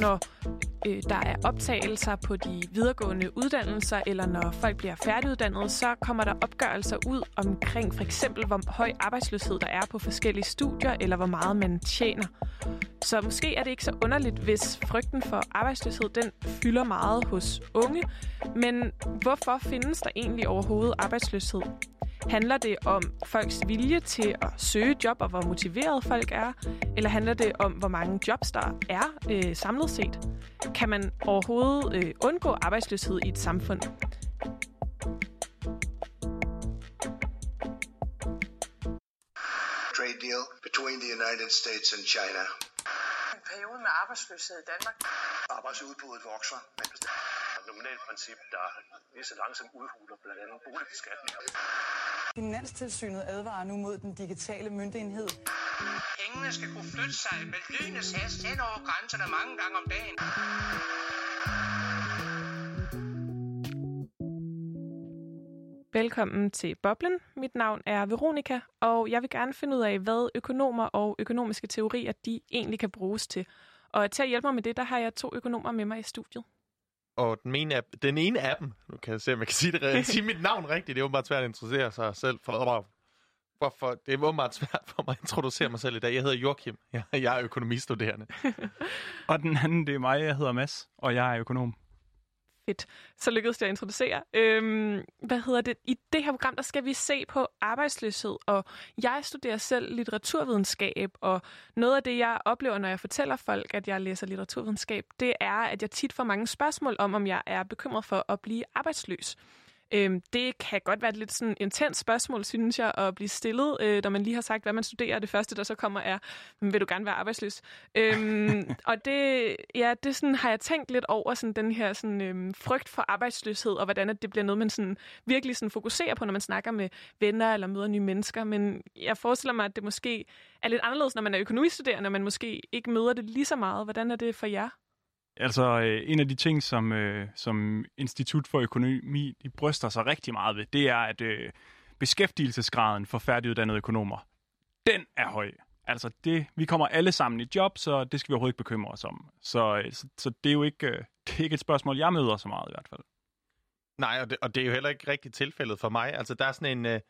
når øh, der er optagelser på de videregående uddannelser, eller når folk bliver færdiguddannet, så kommer der opgørelser ud omkring for eksempel, hvor høj arbejdsløshed der er på forskellige studier, eller hvor meget man tjener. Så måske er det ikke så underligt, hvis frygten for arbejdsløshed den fylder meget hos unge. Men hvorfor findes der egentlig overhovedet arbejdsløshed? Handler det om folks vilje til at søge job, og hvor motiveret folk er? Eller handler det om, hvor mange jobs der er øh, samlet set? Kan man overhovedet øh, undgå arbejdsløshed i et samfund? Trade deal between the United States and China. Periode med arbejdsløshed i Danmark. Arbejdsudbuddet vokser, men nominalt princip, der lige så langsomt udhuler blandt andet boligbeskatning. Finanstilsynet advarer nu mod den digitale myndighed. Pengene skal kunne flytte sig med lynets hast hen over grænserne mange gange om dagen. Velkommen til Boblen. Mit navn er Veronika, og jeg vil gerne finde ud af, hvad økonomer og økonomiske teorier de egentlig kan bruges til. Og til at hjælpe mig med det, der har jeg to økonomer med mig i studiet. Og den ene, af, den ene af dem, nu kan jeg se, om jeg kan sige, det, sige mit navn rigtigt, det er åbenbart svært at introducere sig selv. For, hvorfor, det er åbenbart svært for mig at introducere mig selv i dag. Jeg hedder Joachim, jeg, jeg er økonomistuderende. og den anden, det er mig, jeg hedder Mads, og jeg er økonom. Fedt. Så lykkedes det at introducere. Øhm, hvad hedder det? I det her program, der skal vi se på arbejdsløshed, og jeg studerer selv litteraturvidenskab, og noget af det, jeg oplever, når jeg fortæller folk, at jeg læser litteraturvidenskab, det er, at jeg tit får mange spørgsmål om, om jeg er bekymret for at blive arbejdsløs. Øhm, det kan godt være et lidt sådan intens spørgsmål, synes jeg, at blive stillet, øh, når man lige har sagt, hvad man studerer. Det første, der så kommer, er, vil du gerne være arbejdsløs? Øhm, og det, ja, det sådan, har jeg tænkt lidt over, sådan, den her sådan, øhm, frygt for arbejdsløshed, og hvordan at det bliver noget, man sådan, virkelig sådan, fokuserer på, når man snakker med venner eller møder nye mennesker. Men jeg forestiller mig, at det måske er lidt anderledes, når man er økonomistuderende, og man måske ikke møder det lige så meget. Hvordan er det for jer? Altså, øh, en af de ting, som, øh, som Institut for Økonomi de bryster sig rigtig meget ved, det er, at øh, beskæftigelsesgraden for færdiguddannede økonomer, den er høj. Altså, det, vi kommer alle sammen i job, så det skal vi overhovedet ikke bekymre os om. Så, øh, så, så det, er jo ikke, øh, det er ikke et spørgsmål, jeg møder så meget i hvert fald. Nej, og det, og det er jo heller ikke rigtig tilfældet for mig. Altså, der er sådan en... Øh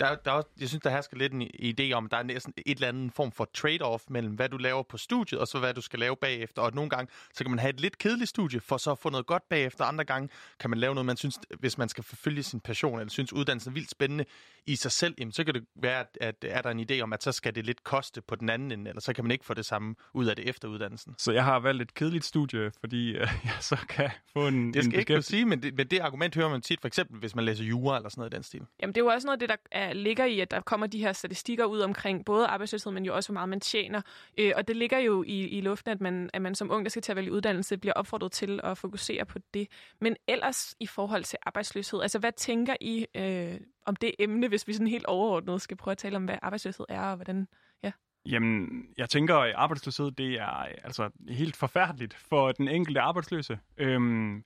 der, der er, jeg synes, der hersker lidt en idé om, at der er næsten et eller andet form for trade-off mellem, hvad du laver på studiet, og så hvad du skal lave bagefter. Og nogle gange, så kan man have et lidt kedeligt studie, for så at få noget godt bagefter. Andre gange kan man lave noget, man synes, hvis man skal forfølge sin passion, eller synes, uddannelsen er vildt spændende i sig selv, jamen, så kan det være, at, at er der en idé om, at så skal det lidt koste på den anden ende, eller så kan man ikke få det samme ud af det efter uddannelsen. Så jeg har valgt et kedeligt studie, fordi uh, jeg så kan få en Det skal en ikke kunne sige, men det, men det argument hører man tit, for eksempel hvis man læser jura eller sådan noget i den stil. Jamen, det er jo også noget af det, der er, ligger i, at der kommer de her statistikker ud omkring både arbejdsløshed, men jo også, hvor meget man tjener. Øh, og det ligger jo i, i luften, at man, at man som ung, der skal til at vælge uddannelse, bliver opfordret til at fokusere på det. Men ellers i forhold til arbejdsløshed, altså hvad tænker I øh, om det emne, hvis vi sådan helt overordnet skal prøve at tale om, hvad arbejdsløshed er, og hvordan... Ja. Jamen, jeg tænker, at arbejdsløshed, det er altså helt forfærdeligt for den enkelte arbejdsløse. Øhm,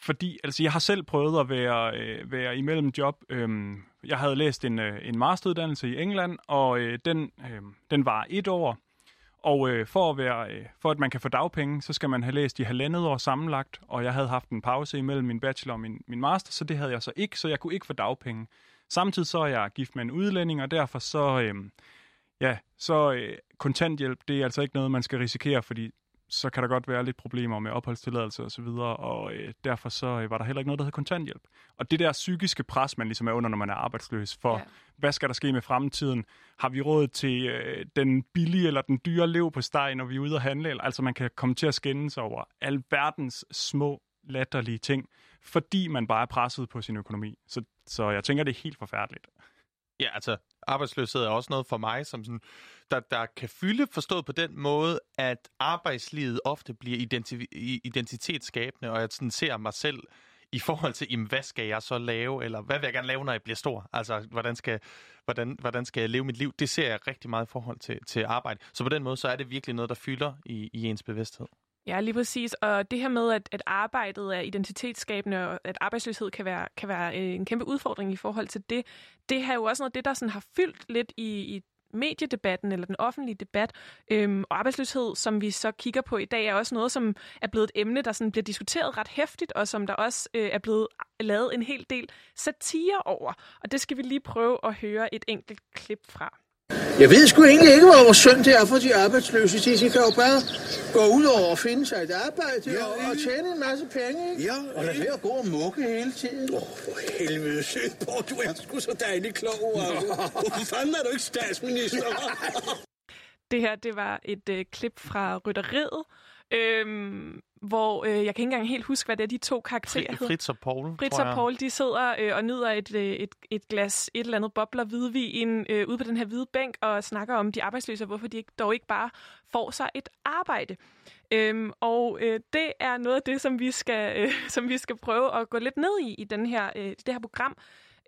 fordi altså, jeg har selv prøvet at være, øh, være imellem job. Øhm, jeg havde læst en, øh, en masteruddannelse i England, og øh, den, øh, den var et år. Og øh, for, at være, øh, for at man kan få dagpenge, så skal man have læst i halvandet år sammenlagt, og jeg havde haft en pause imellem min bachelor og min, min master, så det havde jeg så ikke, så jeg kunne ikke få dagpenge. Samtidig så er jeg gift med en udlænding, og derfor så, øh, ja, så øh, kontanthjælp, det er altså ikke noget, man skal risikere, fordi så kan der godt være lidt problemer med opholdstilladelse og så videre, og øh, derfor så øh, var der heller ikke noget, der hed kontanthjælp. Og det der psykiske pres, man ligesom er under, når man er arbejdsløs, for ja. hvad skal der ske med fremtiden? Har vi råd til øh, den billige eller den dyre lev på steg, når vi er ude at handle? Altså man kan komme til at skændes over alverdens små latterlige ting, fordi man bare er presset på sin økonomi. Så, så jeg tænker, det er helt forfærdeligt. Ja, altså arbejdsløshed er også noget for mig, som sådan, der, der kan fylde forstået på den måde, at arbejdslivet ofte bliver identi- identitetsskabende, og jeg sådan ser mig selv i forhold til, jamen, hvad skal jeg så lave, eller hvad vil jeg gerne lave, når jeg bliver stor? Altså, hvordan skal, hvordan, hvordan skal jeg leve mit liv? Det ser jeg rigtig meget i forhold til, til arbejde. Så på den måde, så er det virkelig noget, der fylder i, i ens bevidsthed. Ja, lige præcis. Og det her med, at, at arbejdet er identitetsskabende, og at arbejdsløshed kan være, kan være øh, en kæmpe udfordring i forhold til det, det er jo også noget det, der sådan har fyldt lidt i, i mediedebatten eller den offentlige debat. Øhm, og arbejdsløshed, som vi så kigger på i dag, er også noget, som er blevet et emne, der sådan bliver diskuteret ret hæftigt, og som der også øh, er blevet lavet en hel del satire over. Og det skal vi lige prøve at høre et enkelt klip fra. Jeg ved sgu egentlig ikke, hvor synd det er for de arbejdsløse. De, de kan jo bare gå ud over og finde sig et arbejde ja, og, og tjene en masse penge. Ikke? Ja, og lade være at gå og mukke hele tiden. Åh, oh, for helvede, Søborg, du er sgu så dejlig klog. Altså. Hvorfor fanden er du ikke statsminister? det her, det var et øh, klip fra Rytteriet, Øhm, hvor øh, jeg kan ikke engang helt huske, hvad det er, de to karakterer Fri, Fritz og Paul, Fritz og Paul, de sidder øh, og nyder et, øh, et, et glas, et eller andet bobler hvidvin øh, ude på den her hvide bænk og snakker om de arbejdsløse, og hvorfor de ikke, dog ikke bare får sig et arbejde. Øhm, og øh, det er noget af det, som vi skal, øh, som vi skal prøve at gå lidt ned i i den her, øh, det her program.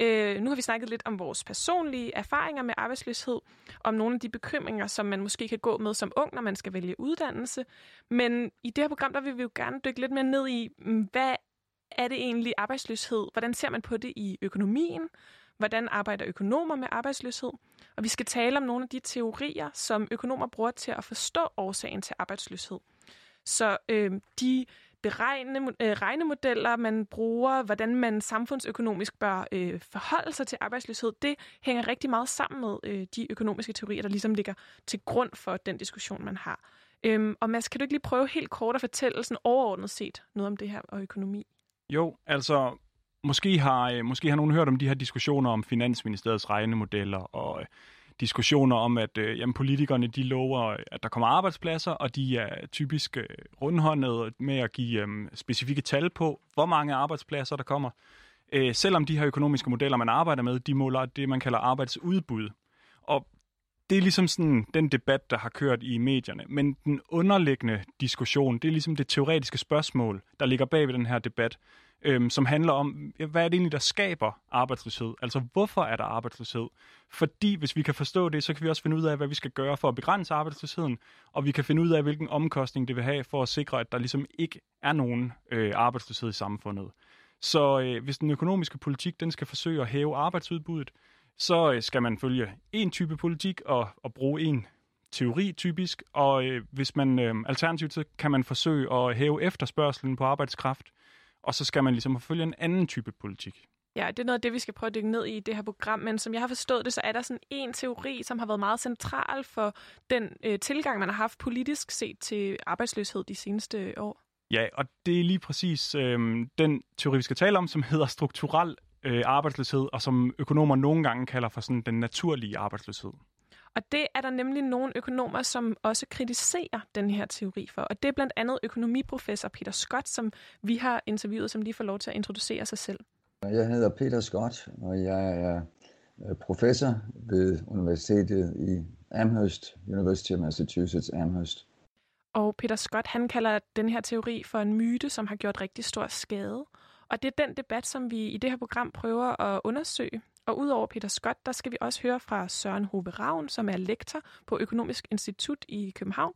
Øh, nu har vi snakket lidt om vores personlige erfaringer med arbejdsløshed, om nogle af de bekymringer, som man måske kan gå med som ung, når man skal vælge uddannelse. Men i det her program, der vil vi jo gerne dykke lidt mere ned i, mm, hvad er det egentlig arbejdsløshed? Hvordan ser man på det i økonomien? Hvordan arbejder økonomer med arbejdsløshed? Og vi skal tale om nogle af de teorier, som økonomer bruger til at forstå årsagen til arbejdsløshed. Så øh, de beregne, øh, regnemodeller, man bruger, hvordan man samfundsøkonomisk bør øh, forholde sig til arbejdsløshed, det hænger rigtig meget sammen med øh, de økonomiske teorier, der ligesom ligger til grund for den diskussion, man har. Øhm, og Mads, kan du ikke lige prøve helt kort at fortælle sådan overordnet set noget om det her og økonomi? Jo, altså måske har, øh, måske har nogen hørt om de her diskussioner om Finansministeriets regnemodeller og øh, diskussioner om, at øh, jamen, politikerne de lover, at der kommer arbejdspladser, og de er typisk øh, rundhåndede med at give øh, specifikke tal på, hvor mange arbejdspladser der kommer. Øh, selvom de her økonomiske modeller, man arbejder med, de måler det, man kalder arbejdsudbud. Og det er ligesom sådan den debat, der har kørt i medierne. Men den underliggende diskussion, det er ligesom det teoretiske spørgsmål, der ligger bag ved den her debat øhm, som handler om, hvad er det egentlig, der skaber arbejdsløshed? Altså, hvorfor er der arbejdsløshed? Fordi hvis vi kan forstå det, så kan vi også finde ud af, hvad vi skal gøre for at begrænse arbejdsløsheden, og vi kan finde ud af, hvilken omkostning det vil have for at sikre, at der ligesom ikke er nogen øh, arbejdsløshed i samfundet. Så øh, hvis den økonomiske politik den skal forsøge at hæve arbejdsudbuddet, så øh, skal man følge en type politik og, og bruge en teori typisk, og øh, hvis man øh, alternativt så kan man forsøge at hæve efterspørgselen på arbejdskraft, og så skal man ligesom følge en anden type politik. Ja, det er noget af det, vi skal prøve at dykke ned i det her program, men som jeg har forstået det, så er der sådan en teori, som har været meget central for den øh, tilgang, man har haft politisk set til arbejdsløshed de seneste år. Ja, og det er lige præcis øh, den teori, vi skal tale om, som hedder strukturel øh, arbejdsløshed, og som økonomer nogle gange kalder for sådan den naturlige arbejdsløshed. Og det er der nemlig nogle økonomer, som også kritiserer den her teori for. Og det er blandt andet økonomiprofessor Peter Scott, som vi har interviewet, som lige får lov til at introducere sig selv. Jeg hedder Peter Scott, og jeg er øh, professor ved Universitetet i Amherst, University of Massachusetts Amherst. Og Peter Scott, han kalder den her teori for en myte, som har gjort rigtig stor skade. Og det er den debat, som vi i det her program prøver at undersøge. Og udover Peter Scott, der skal vi også høre fra Søren Hove Ravn, som er lektor på Økonomisk Institut i København.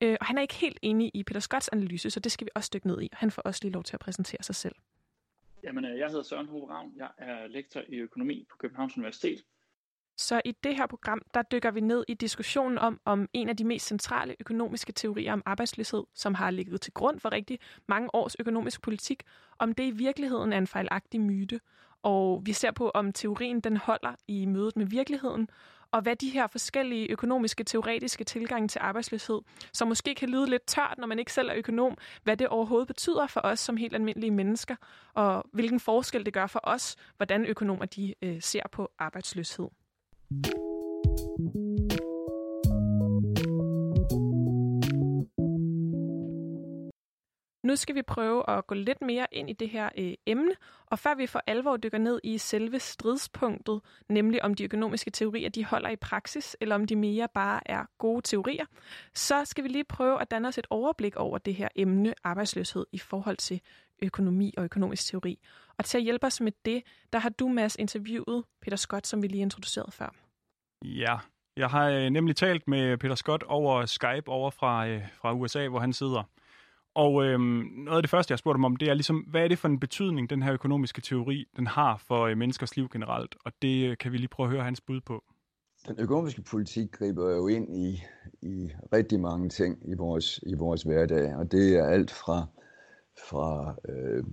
Øh, og han er ikke helt enig i Peter Scotts analyse, så det skal vi også dykke ned i. Han får også lige lov til at præsentere sig selv. Jamen, øh, jeg hedder Søren Hove Ravn. Jeg er lektor i økonomi på Københavns Universitet. Så i det her program, der dykker vi ned i diskussionen om, om en af de mest centrale økonomiske teorier om arbejdsløshed, som har ligget til grund for rigtig mange års økonomisk politik, om det i virkeligheden er en fejlagtig myte, og vi ser på, om teorien den holder i mødet med virkeligheden, og hvad de her forskellige økonomiske, teoretiske tilgange til arbejdsløshed, som måske kan lyde lidt tørt, når man ikke selv er økonom, hvad det overhovedet betyder for os som helt almindelige mennesker, og hvilken forskel det gør for os, hvordan økonomer de øh, ser på arbejdsløshed. Nu skal vi prøve at gå lidt mere ind i det her øh, emne, og før vi for alvor dykker ned i selve stridspunktet, nemlig om de økonomiske teorier de holder i praksis, eller om de mere bare er gode teorier, så skal vi lige prøve at danne os et overblik over det her emne arbejdsløshed i forhold til økonomi og økonomisk teori. Og til at hjælpe os med det, der har du, Mads, interviewet Peter Scott, som vi lige introducerede før. Ja, jeg har øh, nemlig talt med Peter Scott over Skype over fra, øh, fra USA, hvor han sidder. Og øhm, noget af det første, jeg spurgte ham om, det er ligesom, hvad er det for en betydning, den her økonomiske teori, den har for øh, menneskers liv generelt? Og det øh, kan vi lige prøve at høre hans bud på. den økonomiske politik griber jo ind i, i rigtig mange ting i vores, i vores hverdag, og det er alt fra, fra øh,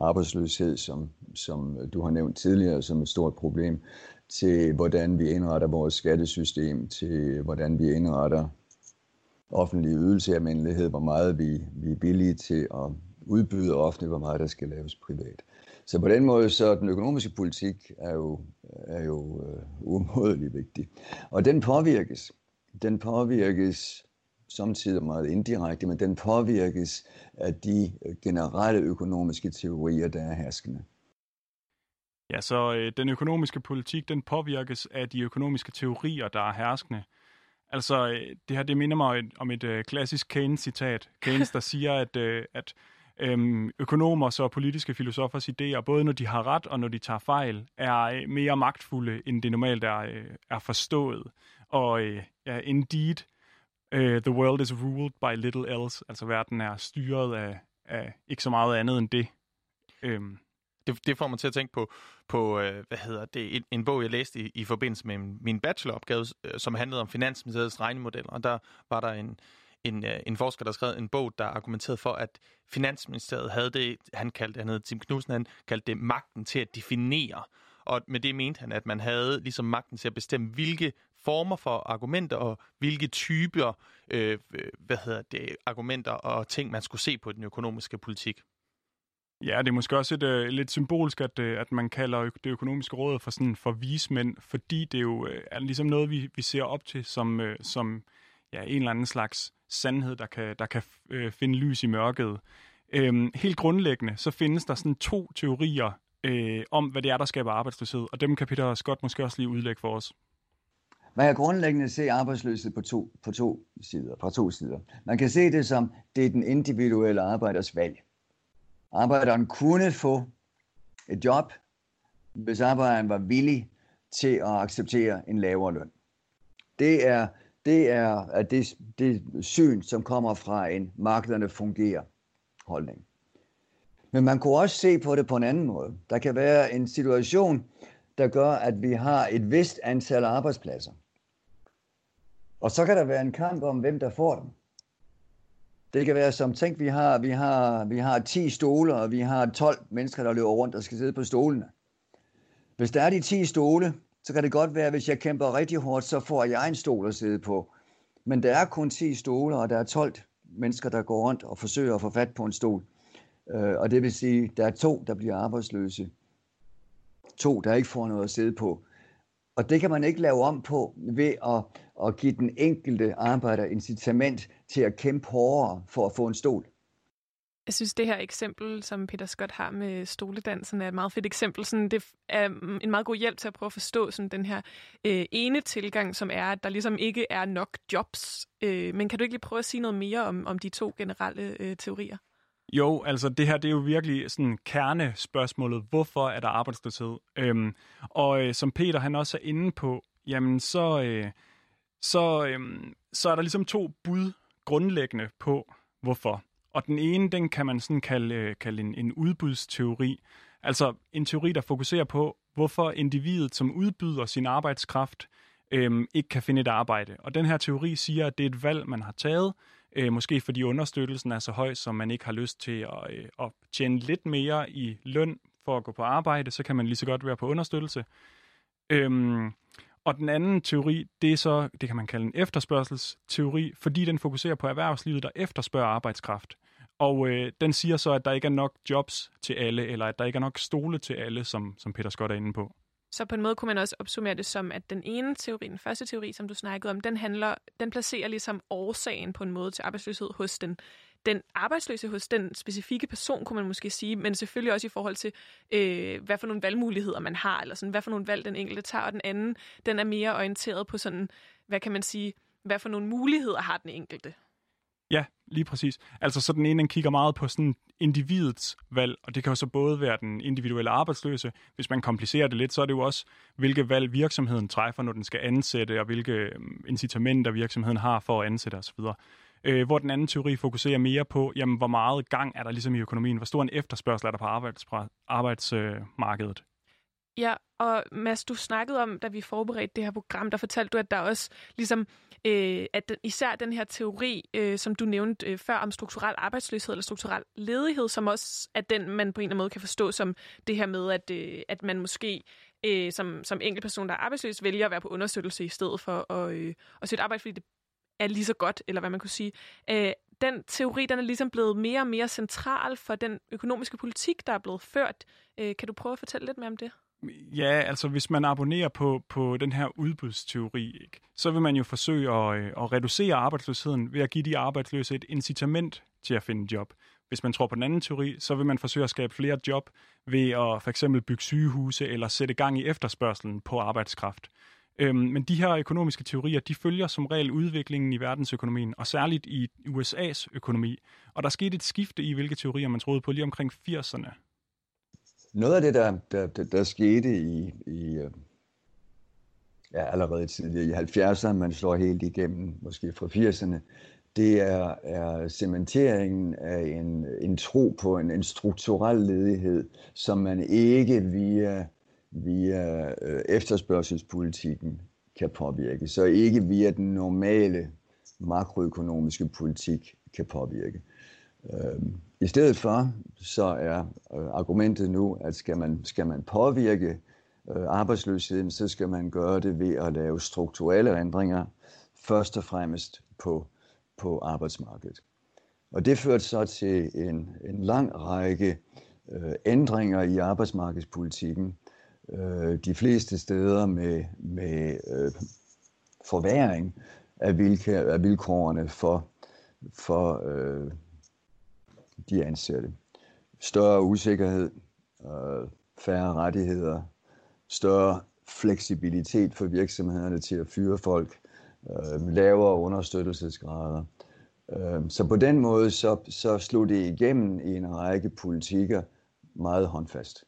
arbejdsløshed, som, som du har nævnt tidligere, som et stort problem, til hvordan vi indretter vores skattesystem, til hvordan vi indretter offentlige ydelser i almindelighed, hvor meget vi, vi er billige til at udbyde offentligt, hvor meget der skal laves privat. Så på den måde, så den økonomiske politik er jo, er jo øh, umådelig vigtig. Og den påvirkes. Den påvirkes samtidig meget indirekte, men den påvirkes af de generelle økonomiske teorier, der er herskende. Ja, så øh, den økonomiske politik, den påvirkes af de økonomiske teorier, der er herskende. Altså, øh, det her, det minder mig om et øh, klassisk Keynes-citat. Keynes, der siger, at, øh, at øhm, økonomer og politiske filosofers idéer, både når de har ret og når de tager fejl, er øh, mere magtfulde, end det normalt er, øh, er forstået. Og øh, ja, indeed, uh, the world is ruled by little else. Altså verden er styret af, af ikke så meget andet end det. Øhm. Det, det får mig til at tænke på, på øh, hvad hedder det, en, en bog, jeg læste i, i forbindelse med min, bacheloropgave, øh, som handlede om Finansministeriets regnemodeller. Og der var der en, en, øh, en forsker, der skrev en bog, der argumenterede for, at Finansministeriet havde det, han kaldte, han hed Tim Knudsen, han kaldte det magten til at definere. Og med det mente han, at man havde ligesom magten til at bestemme, hvilke former for argumenter og hvilke typer øh, øh hvad hedder det, argumenter og ting, man skulle se på den økonomiske politik. Ja, det er måske også et, uh, lidt symbolsk, at, uh, at man kalder det økonomiske råd for sådan for vismænd, fordi det jo uh, er ligesom noget, vi, vi ser op til som, uh, som ja, en eller anden slags sandhed, der kan, der kan uh, finde lys i mørket. Øhm, helt grundlæggende, så findes der sådan to teorier øh, om, hvad det er, der skaber arbejdsløshed, og dem kan Peter Scott måske også lige udlægge for os. Man kan grundlæggende se arbejdsløshed på to, på to sider, fra to sider. Man kan se det som, det er den individuelle arbejders valg. Arbejderen kunne få et job, hvis arbejderen var villig til at acceptere en lavere løn. Det er det, er, at det, det syn, som kommer fra en markederne fungerer holdning. Men man kunne også se på det på en anden måde. Der kan være en situation, der gør, at vi har et vist antal arbejdspladser. Og så kan der være en kamp om, hvem der får dem. Det kan være som, tænk, vi har, vi har, vi har 10 stole, og vi har 12 mennesker, der løber rundt og skal sidde på stolene. Hvis der er de 10 stole, så kan det godt være, at hvis jeg kæmper rigtig hårdt, så får jeg en stol at sidde på. Men der er kun 10 stole, og der er 12 mennesker, der går rundt og forsøger at få fat på en stol. Øh, og det vil sige, at der er to, der bliver arbejdsløse. To, der ikke får noget at sidde på. Og det kan man ikke lave om på ved at, at give den enkelte arbejder incitament til at kæmpe hårdere for at få en stol. Jeg synes, det her eksempel, som Peter Scott har med stoledansen, er et meget fedt eksempel. Sådan, det er en meget god hjælp til at prøve at forstå sådan, den her øh, ene tilgang, som er, at der ligesom ikke er nok jobs. Øh, men kan du ikke lige prøve at sige noget mere om, om de to generelle øh, teorier? Jo, altså det her det er jo virkelig sådan kernespørgsmålet. Hvorfor er der arbejdsløshed? Øhm, og øh, som Peter han også er inde på, jamen så, øh, så, øh, så er der ligesom to bud grundlæggende på, hvorfor. Og den ene, den kan man sådan kalde, øh, kalde en, en udbudsteori. Altså en teori, der fokuserer på, hvorfor individet, som udbyder sin arbejdskraft, øhm, ikke kan finde et arbejde. Og den her teori siger, at det er et valg, man har taget, øh, måske fordi understøttelsen er så høj, som man ikke har lyst til at, øh, at tjene lidt mere i løn for at gå på arbejde, så kan man lige så godt være på understøttelse. Øhm, og den anden teori, det er så, det kan man kalde en efterspørgselsteori, fordi den fokuserer på erhvervslivet, der efterspørger arbejdskraft. Og øh, den siger så, at der ikke er nok jobs til alle, eller at der ikke er nok stole til alle, som, som Peter Scott er inde på. Så på en måde kunne man også opsummere det som, at den ene teori, den første teori, som du snakkede om, den handler, den placerer ligesom årsagen på en måde til arbejdsløshed hos den, den arbejdsløse, hos den specifikke person, kunne man måske sige, men selvfølgelig også i forhold til, øh, hvad for nogle valgmuligheder man har, eller sådan, hvad for nogle valg den enkelte tager, og den anden, den er mere orienteret på sådan, hvad kan man sige, hvad for nogle muligheder har den enkelte. Ja, lige præcis. Altså så den ene, den kigger meget på sådan individets valg, og det kan jo så både være den individuelle arbejdsløse. Hvis man komplicerer det lidt, så er det jo også, hvilke valg virksomheden træffer, når den skal ansætte, og hvilke mm, incitamenter virksomheden har for at ansætte osv. Øh, hvor den anden teori fokuserer mere på, jamen, hvor meget gang er der ligesom i økonomien, hvor stor en efterspørgsel er der på arbejdsmarkedet. Ja, og Mads, du snakkede om, da vi forberedte det her program, der fortalte du, at der også ligesom, øh, at den, især den her teori, øh, som du nævnte øh, før, om strukturel arbejdsløshed eller strukturel ledighed, som også er den, man på en eller anden måde kan forstå som det her med, at, øh, at man måske øh, som, som enkeltperson, der er arbejdsløs, vælger at være på understøttelse i stedet for at, øh, at søge et arbejde, fordi det er lige så godt, eller hvad man kunne sige. Øh, den teori, den er ligesom blevet mere og mere central for den økonomiske politik, der er blevet ført. Øh, kan du prøve at fortælle lidt mere om det? Ja, altså hvis man abonnerer på, på den her udbudsteori, ikke, så vil man jo forsøge at, øh, at reducere arbejdsløsheden ved at give de arbejdsløse et incitament til at finde job. Hvis man tror på den anden teori, så vil man forsøge at skabe flere job ved at for eksempel bygge sygehuse eller sætte gang i efterspørgselen på arbejdskraft. Øhm, men de her økonomiske teorier, de følger som regel udviklingen i verdensøkonomien, og særligt i USA's økonomi. Og der skete et skifte i, hvilke teorier man troede på lige omkring 80'erne. Noget af det, der, der, der, der skete i, i øh, ja, allerede tidligere i 70'erne, man slår helt igennem, måske fra 80'erne, det er, er cementeringen af en, en tro på en, en strukturel ledighed, som man ikke via, via øh, efterspørgselspolitikken kan påvirke. Så ikke via den normale makroøkonomiske politik kan påvirke. Øh, I stedet for, så er øh, argumentet nu, at skal man, skal man påvirke øh, arbejdsløsheden, så skal man gøre det ved at lave strukturelle ændringer, først og fremmest på, på arbejdsmarkedet. Og det førte så til en, en lang række øh, ændringer i arbejdsmarkedspolitikken, øh, de fleste steder med, med øh, forværing af, vilke, af vilkårene for, for øh, de ansatte. Større usikkerhed, øh, færre rettigheder, større fleksibilitet for virksomhederne til at fyre folk, øh, lavere understøttelsesgrader. Øh, så på den måde så, så slog det igennem i en række politikker meget håndfast.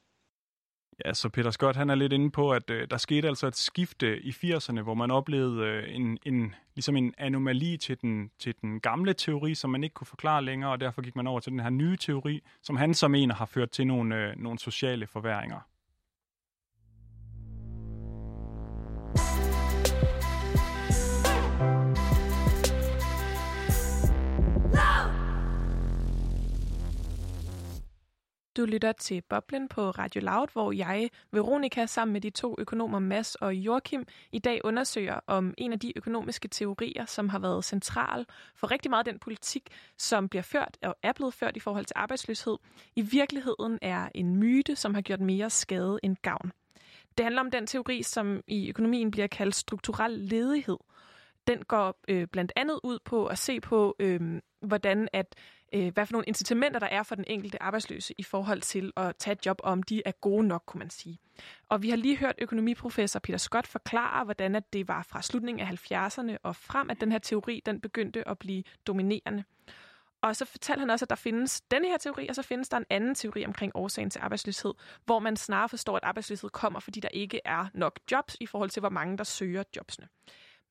Ja, så Peter Scott han er lidt inde på, at øh, der skete altså et skifte i 80'erne, hvor man oplevede øh, en, en, ligesom en anomali til den, til den gamle teori, som man ikke kunne forklare længere, og derfor gik man over til den her nye teori, som han så mener har ført til nogle, øh, nogle sociale forværinger. Du lytter til Boblen på Radio Loud, hvor jeg, Veronika, sammen med de to økonomer Mads og Joachim, i dag undersøger om en af de økonomiske teorier, som har været central for rigtig meget den politik, som bliver ført og er blevet ført i forhold til arbejdsløshed, i virkeligheden er en myte, som har gjort mere skade end gavn. Det handler om den teori, som i økonomien bliver kaldt strukturel ledighed. Den går øh, blandt andet ud på at se på, øh, hvordan at øh, hvad for nogle incitamenter der er for den enkelte arbejdsløse i forhold til at tage et job, og om de er gode nok, kunne man sige. Og vi har lige hørt økonomiprofessor Peter Scott forklare, hvordan at det var fra slutningen af 70'erne og frem, at den her teori den begyndte at blive dominerende. Og så fortalte han også, at der findes denne her teori, og så findes der en anden teori omkring årsagen til arbejdsløshed, hvor man snarere forstår, at arbejdsløshed kommer, fordi der ikke er nok jobs i forhold til, hvor mange der søger jobsene.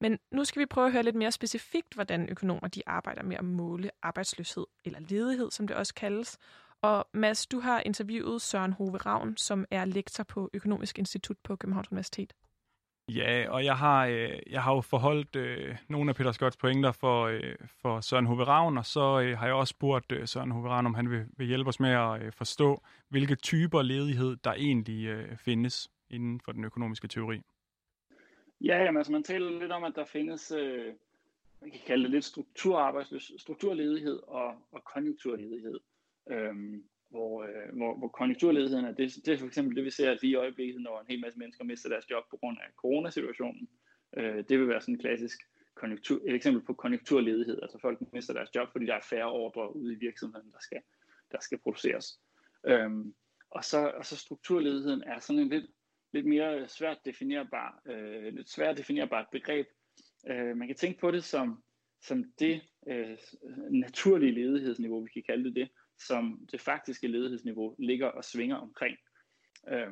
Men nu skal vi prøve at høre lidt mere specifikt, hvordan økonomer de arbejder med at måle arbejdsløshed, eller ledighed, som det også kaldes. Og Mads, du har interviewet Søren Hove Ravn, som er lektor på Økonomisk Institut på Københavns Universitet. Ja, og jeg har, øh, jeg har jo forholdt øh, nogle af Peter Skotts pointer for, øh, for Søren Hove Ravn, og så øh, har jeg også spurgt øh, Søren Hove Ravn, om han vil, vil hjælpe os med at øh, forstå, hvilke typer ledighed, der egentlig øh, findes inden for den økonomiske teori. Ja, jamen, altså man taler lidt om, at der findes, øh, man kan kalde det lidt strukturarbejdsløs, strukturledighed og, og konjunkturledighed. Øhm, hvor, øh, hvor, hvor konjunkturledigheden er, det, det er for eksempel det, vi ser lige i øjeblikket, når en hel masse mennesker mister deres job på grund af coronasituationen. Øh, det vil være sådan en klassisk konjunktur, et eksempel på konjunkturledighed, altså folk mister deres job, fordi der er færre ordre ude i virksomheden, der skal, der skal produceres. Øhm, og, så, og så strukturledigheden er sådan en lidt lidt mere øh, svært definerbar, øh, lidt svært definerbart begreb. Øh, man kan tænke på det som, som det øh, naturlige ledighedsniveau, vi kan kalde det det, som det faktiske ledighedsniveau ligger og svinger omkring. Øh,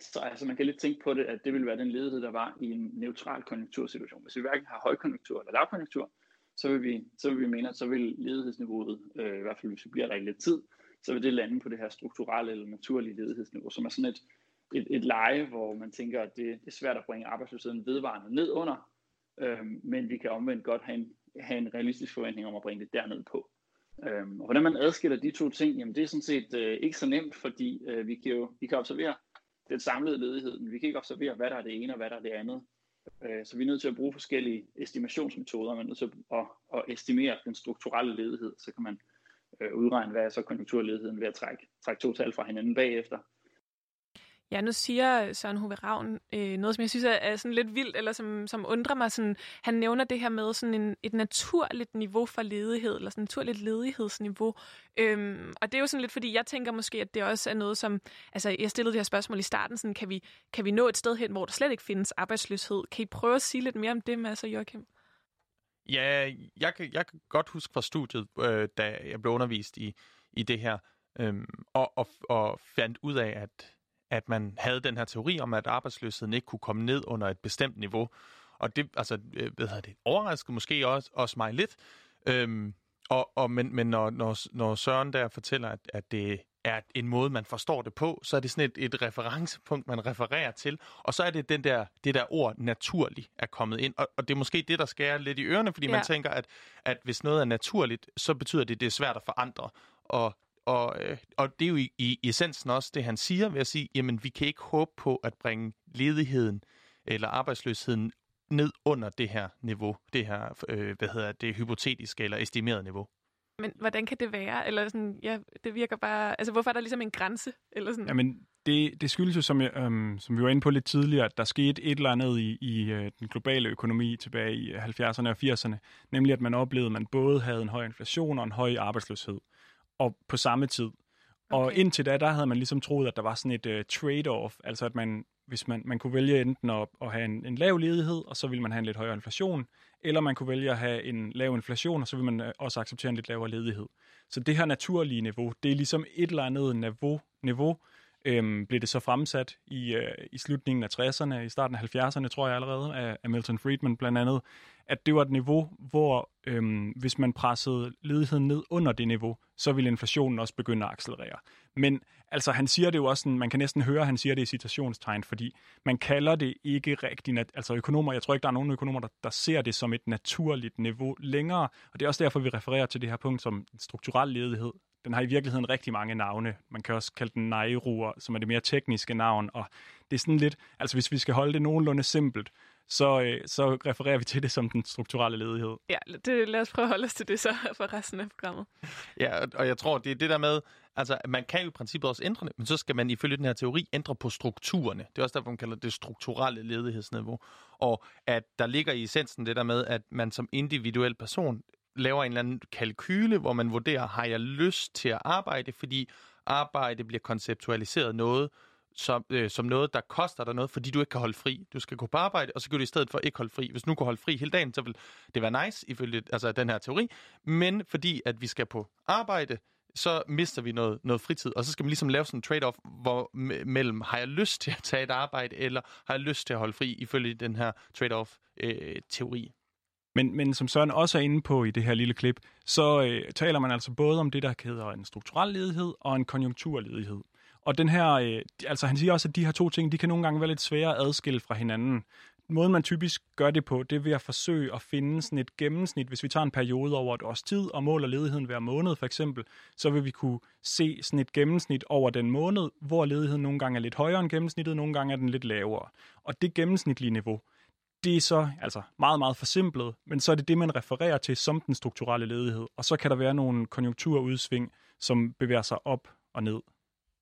så altså man kan lidt tænke på det, at det vil være den ledighed, der var i en neutral konjunktursituation. Hvis vi hverken har højkonjunktur eller lavkonjunktur, så vil vi, så vil vi mene, at så vil ledighedsniveauet, øh, i hvert fald hvis vi bliver der i lidt tid, så vil det lande på det her strukturelle eller naturlige ledighedsniveau, som er sådan et, et, et leje, hvor man tænker, at det, det er svært at bringe arbejdsløsheden vedvarende ned under, øhm, men vi kan omvendt godt have en, have en realistisk forventning om at bringe det derned på. Øhm, og hvordan man adskiller de to ting, jamen det er sådan set øh, ikke så nemt, fordi øh, vi kan jo vi kan observere den samlede ledighed, men vi kan ikke observere, hvad der er det ene og hvad der er det andet. Øh, så vi er nødt til at bruge forskellige estimationsmetoder. Man er nødt til at, at, at estimere den strukturelle ledighed, så kan man øh, udregne, hvad er så konjunkturledigheden ved at trække, trække to tal fra hinanden bagefter. Ja, nu siger Søren Hove Ravn øh, noget, som jeg synes er, er sådan lidt vildt, eller som, som undrer mig. Sådan, han nævner det her med sådan en, et naturligt niveau for ledighed, eller sådan et naturligt ledighedsniveau. Øhm, og det er jo sådan lidt, fordi jeg tænker måske, at det også er noget, som... Altså, jeg stillede det her spørgsmål i starten, sådan, kan, vi, kan vi nå et sted hen, hvor der slet ikke findes arbejdsløshed? Kan I prøve at sige lidt mere om det, Mads og Joachim? Ja, jeg kan, jeg kan godt huske fra studiet, øh, da jeg blev undervist i, i det her, øh, og, og, og fandt ud af, at at man havde den her teori om, at arbejdsløsheden ikke kunne komme ned under et bestemt niveau. Og det, altså, øh, hvad hedder det, overraskede måske også, også mig lidt. Øhm, og, og, men men når, når, når Søren der fortæller, at, at det er en måde, man forstår det på, så er det sådan et, et referencepunkt, man refererer til, og så er det den der, det der ord naturlig er kommet ind, og, og det er måske det, der skærer lidt i ørerne, fordi ja. man tænker, at, at hvis noget er naturligt, så betyder det, at det er svært at forandre, og og, øh, og det er jo i, i essensen også det, han siger ved at sige, jamen vi kan ikke håbe på at bringe ledigheden eller arbejdsløsheden ned under det her niveau, det her, øh, hvad hedder det, hypotetiske eller estimerede niveau. Men hvordan kan det være? Eller sådan, ja, det virker bare... Altså, hvorfor er der ligesom en grænse? Eller sådan? Jamen, det, det skyldes jo, som, jeg, øhm, som vi var inde på lidt tidligere, at der skete et eller andet i, i øh, den globale økonomi tilbage i 70'erne og 80'erne. Nemlig, at man oplevede, at man både havde en høj inflation og en høj arbejdsløshed og på samme tid. Okay. Og indtil da, der havde man ligesom troet, at der var sådan et uh, trade-off, altså at man, hvis man, man kunne vælge enten at, at have en, en lav ledighed, og så ville man have en lidt højere inflation, eller man kunne vælge at have en lav inflation, og så ville man øh, også acceptere en lidt lavere ledighed. Så det her naturlige niveau, det er ligesom et eller andet niveau, niveau øhm, blev det så fremsat i, øh, i slutningen af 60'erne, i starten af 70'erne, tror jeg allerede, af, af Milton Friedman blandt andet, at det var et niveau, hvor øhm, hvis man pressede ledigheden ned under det niveau, så ville inflationen også begynde at accelerere. Men altså, han siger det jo også sådan, man kan næsten høre, at han siger det i citationstegn, fordi man kalder det ikke rigtigt, altså økonomer, jeg tror ikke, der er nogen økonomer, der, der ser det som et naturligt niveau længere, og det er også derfor, vi refererer til det her punkt som strukturel ledighed, den har i virkeligheden rigtig mange navne. Man kan også kalde den Nairur, som er det mere tekniske navn. Og det er sådan lidt, altså hvis vi skal holde det nogenlunde simpelt, så, øh, så refererer vi til det som den strukturelle ledighed. Ja, det, lad os prøve at holde os til det så for resten af programmet. Ja, og jeg tror, det er det der med, altså man kan jo i princippet også ændre det, men så skal man ifølge den her teori ændre på strukturerne. Det er også derfor, man kalder det strukturelle ledighedsniveau. Og at der ligger i essensen det der med, at man som individuel person laver en eller anden kalkyle, hvor man vurderer, har jeg lyst til at arbejde, fordi arbejde bliver konceptualiseret noget, som, øh, som noget, der koster dig noget, fordi du ikke kan holde fri. Du skal gå på arbejde, og så kan du i stedet for ikke holde fri. Hvis du nu kunne holde fri hele dagen, så vil det være nice, ifølge altså, den her teori. Men fordi at vi skal på arbejde, så mister vi noget, noget fritid, og så skal man ligesom lave sådan en trade-off hvor, mellem, har jeg lyst til at tage et arbejde, eller har jeg lyst til at holde fri, ifølge den her trade-off-teori. Øh, men, men som Søren også er inde på i det her lille klip, så øh, taler man altså både om det, der hedder en strukturel ledighed og en konjunkturledighed. Og den her, øh, altså han siger også, at de her to ting, de kan nogle gange være lidt svære at adskille fra hinanden. Måden, man typisk gør det på, det er ved at forsøge at finde sådan et gennemsnit. Hvis vi tager en periode over et års tid og måler ledigheden hver måned for eksempel, så vil vi kunne se sådan et gennemsnit over den måned, hvor ledigheden nogle gange er lidt højere end gennemsnittet, nogle gange er den lidt lavere. Og det gennemsnitlige niveau, det er så altså meget, meget forsimplet, men så er det det, man refererer til som den strukturelle ledighed. Og så kan der være nogle konjunkturudsving, som bevæger sig op og ned.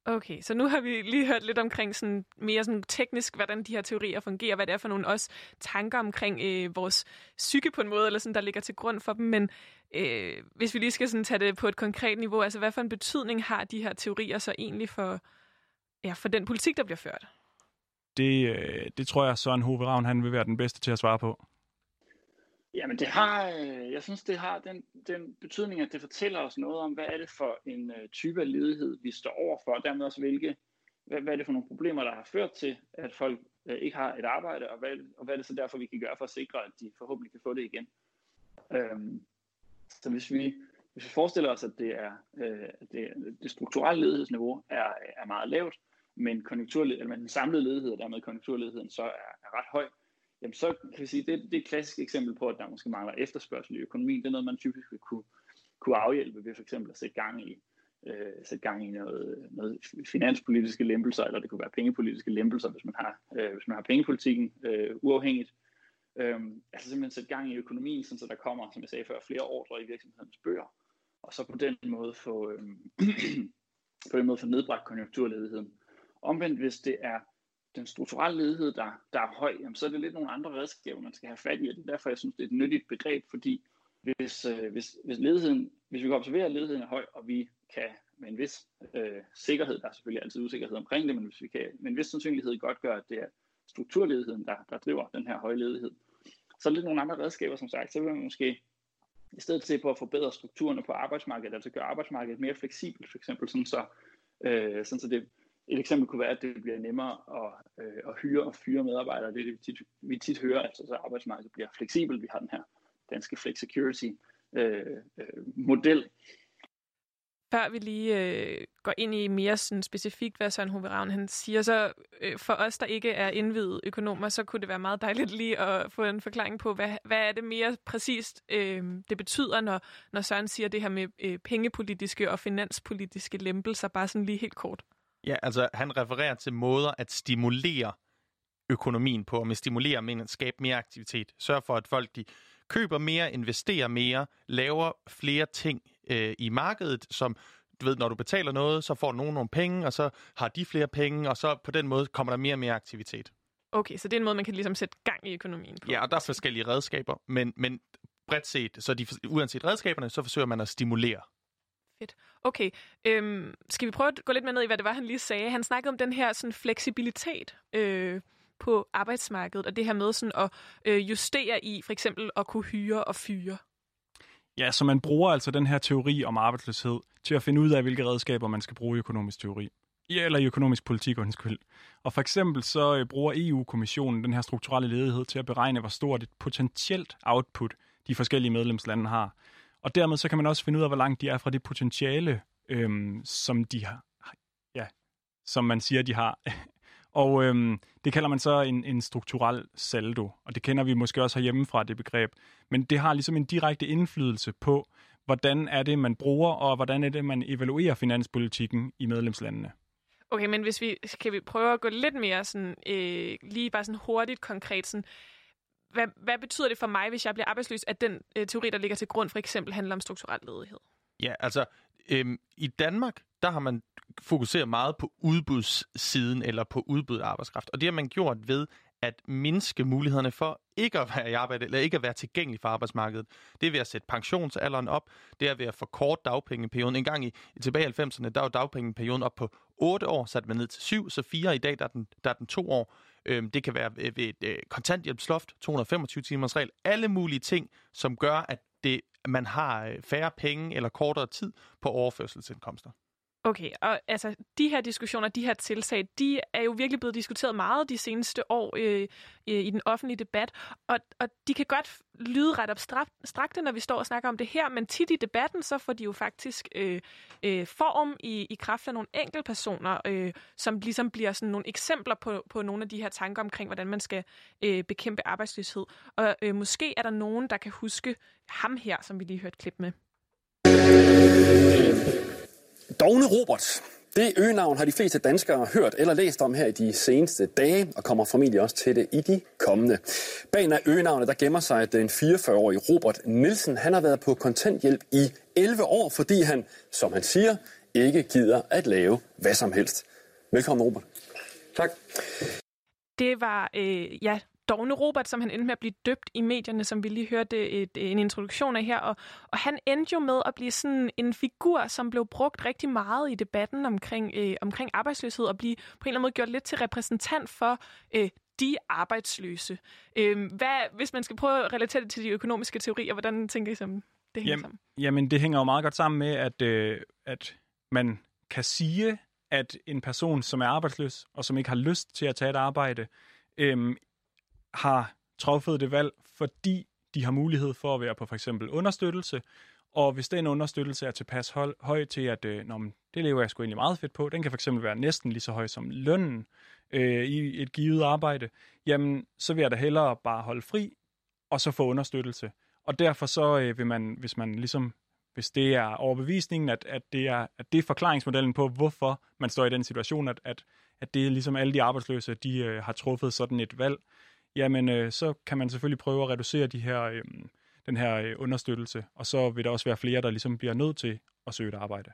Okay, så nu har vi lige hørt lidt omkring sådan mere sådan teknisk, hvordan de her teorier fungerer, hvad det er for nogle også tanker omkring øh, vores psyke på en måde, eller sådan, der ligger til grund for dem. Men øh, hvis vi lige skal sådan tage det på et konkret niveau, altså hvad for en betydning har de her teorier så egentlig for, ja, for den politik, der bliver ført? Det, øh, det tror jeg, Søren Hove Ravn, han vil være den bedste til at svare på. Jamen det har, øh, jeg synes det har den, den betydning, at det fortæller os noget om, hvad er det for en øh, type af ledighed, vi står overfor, og dermed også hvilke, hvad, hvad er det for nogle problemer, der har ført til, at folk ikke har et arbejde, og hvad, og hvad er det så derfor, vi kan gøre for at sikre, at de forhåbentlig kan få det igen. Øhm, så hvis vi, hvis vi forestiller os, at det, er, øh, det, det strukturelle ledighedsniveau er, er meget lavt, men, konjunkturled, eller men den samlede ledighed, og dermed konjunkturledigheden, så er, er ret høj, jamen så kan vi sige, det, det er et klassisk eksempel på, at der måske mangler efterspørgsel i økonomien. Det er noget, man typisk vil kunne, kunne afhjælpe ved for eksempel at sætte gang i, øh, sætte gang i noget, noget finanspolitiske lempelser, eller det kunne være pengepolitiske lempelser, hvis man har, øh, hvis man har pengepolitikken øh, uafhængigt. Øh, altså simpelthen sætte gang i økonomien, så der kommer, som jeg sagde før, flere ordre i virksomhedens bøger, og så på den måde få, øh, på den måde få nedbragt konjunkturledigheden. Omvendt, hvis det er den strukturelle ledighed, der, der er høj, jamen, så er det lidt nogle andre redskaber, man skal have fat i, og det er derfor, jeg synes, det er et nyttigt begreb, fordi hvis, øh, hvis, hvis, ledigheden, hvis vi kan observere, at ledigheden er høj, og vi kan med en vis øh, sikkerhed, der er selvfølgelig altid usikkerhed omkring det, men hvis vi kan med en vis sandsynlighed godt gøre, at det er strukturledigheden, der, der driver den her høje ledighed, så er det lidt nogle andre redskaber, som sagt. Så vil man måske i stedet se på at forbedre strukturerne på arbejdsmarkedet, altså gøre arbejdsmarkedet mere fleksibelt, for eksempel sådan så, øh, sådan så det, et eksempel kunne være, at det bliver nemmere at, øh, at hyre og fyre medarbejdere. Det er det, vi tit, vi tit hører, altså så arbejdsmarkedet bliver fleksibelt. Vi har den her danske flex security øh, øh, model, før vi lige øh, går ind i mere sådan specifikt, hvad Søren Hove Ravn, han siger, så øh, for os, der ikke er indvidet økonomer, så kunne det være meget dejligt lige at få en forklaring på, hvad, hvad er det mere præcist, øh, det betyder, når, når Søren siger det her med øh, pengepolitiske og finanspolitiske lempelser, bare sådan lige helt kort. Ja, altså han refererer til måder at stimulere økonomien på, og med stimulere men at skabe mere aktivitet. Sørg for, at folk de køber mere, investerer mere, laver flere ting øh, i markedet, som du ved, når du betaler noget, så får nogen nogle penge, og så har de flere penge, og så på den måde kommer der mere og mere aktivitet. Okay, så det er en måde, man kan ligesom sætte gang i økonomien på. Ja, og der er forskellige redskaber, men, men bredt set, så de, uanset redskaberne, så forsøger man at stimulere. Fedt. Okay, øhm, skal vi prøve at gå lidt mere ned i, hvad det var, han lige sagde? Han snakkede om den her sådan, fleksibilitet øh, på arbejdsmarkedet, og det her med sådan at øh, justere i, for eksempel at kunne hyre og fyre. Ja, så man bruger altså den her teori om arbejdsløshed til at finde ud af, hvilke redskaber man skal bruge i økonomisk teori. Ja, eller i økonomisk politik, undskyld. Og for eksempel så øh, bruger EU-kommissionen den her strukturelle ledighed til at beregne, hvor stort et potentielt output de forskellige medlemslande har. Og dermed så kan man også finde ud af, hvor langt de er fra det potentiale, øhm, som de har, ja, som man siger, de har og øhm, det kalder man så en, en strukturel saldo, og det kender vi måske også herhjemme fra det begreb. Men det har ligesom en direkte indflydelse på, hvordan er det, man bruger, og hvordan er det, man evaluerer finanspolitikken i medlemslandene. Okay, men hvis vi kan vi prøve at gå lidt mere sådan, øh, lige bare sådan hurtigt konkret, sådan, hvad, hvad betyder det for mig, hvis jeg bliver arbejdsløs, at den øh, teori, der ligger til grund, for eksempel handler om strukturel ledighed? Ja, altså øhm, i Danmark, der har man fokuseret meget på udbudssiden eller på udbud af arbejdskraft. Og det har man gjort ved at mindske mulighederne for ikke at være i arbejde eller ikke at være tilgængelig for arbejdsmarkedet. Det er ved at sætte pensionsalderen op, det er ved at forkorte dagpengeperioden. En gang i, tilbage i 90'erne, der var dagpengeperioden op på 8 år, sat man ned til 7, så 4 i dag, der er den, der er den 2 år. Øhm, det kan være ved et øh, kontanthjælpsloft, 225 timers regel, alle mulige ting, som gør, at det, man har øh, færre penge eller kortere tid på overførselsindkomster. Okay, og altså de her diskussioner, de her tiltag, de er jo virkelig blevet diskuteret meget de seneste år øh, øh, i den offentlige debat, og, og de kan godt lyde ret abstrakte, når vi står og snakker om det her, men tit i debatten, så får de jo faktisk øh, øh, form i, i kraft af nogle enkeltpersoner, øh, som ligesom bliver sådan nogle eksempler på, på nogle af de her tanker omkring, hvordan man skal øh, bekæmpe arbejdsløshed. Og øh, måske er der nogen, der kan huske ham her, som vi lige hørte klip med. Dogne Robert. Det øgenavn har de fleste danskere hørt eller læst om her i de seneste dage, og kommer formentlig også til det i de kommende. Bag af øgenavnet der gemmer sig den 44-årige Robert Nielsen. Han har været på kontanthjælp i 11 år, fordi han, som han siger, ikke gider at lave hvad som helst. Velkommen, Robert. Tak. Det var øh, ja, Dogne Robert, som han endte med at blive døbt i medierne, som vi lige hørte et, en introduktion af her. Og, og han endte jo med at blive sådan en figur, som blev brugt rigtig meget i debatten omkring, øh, omkring arbejdsløshed, og blive på en eller anden måde gjort lidt til repræsentant for øh, de arbejdsløse. Øh, hvad, hvis man skal prøve at relatere det til de økonomiske teorier, hvordan tænker I som det hænger jamen, sammen? Jamen, det hænger jo meget godt sammen med, at, øh, at man kan sige, at en person, som er arbejdsløs, og som ikke har lyst til at tage et arbejde, øh, har truffet det valg, fordi de har mulighed for at være på for eksempel understøttelse, Og hvis den understøttelse er tilpas høj til, at øh, når, det lever jeg sgu egentlig meget fedt på, den kan fx være næsten lige så høj som lønnen øh, i et givet arbejde, jamen så vil jeg da hellere bare holde fri, og så få understøttelse. Og derfor så øh, vil man, hvis man ligesom hvis det er overbevisningen, at, at, det er, at det er forklaringsmodellen på, hvorfor man står i den situation, at, at, at det er ligesom alle de arbejdsløse, de øh, har truffet sådan et valg, jamen øh, så kan man selvfølgelig prøve at reducere de her, øh, den her øh, understøttelse, og så vil der også være flere, der ligesom bliver nødt til at søge et arbejde.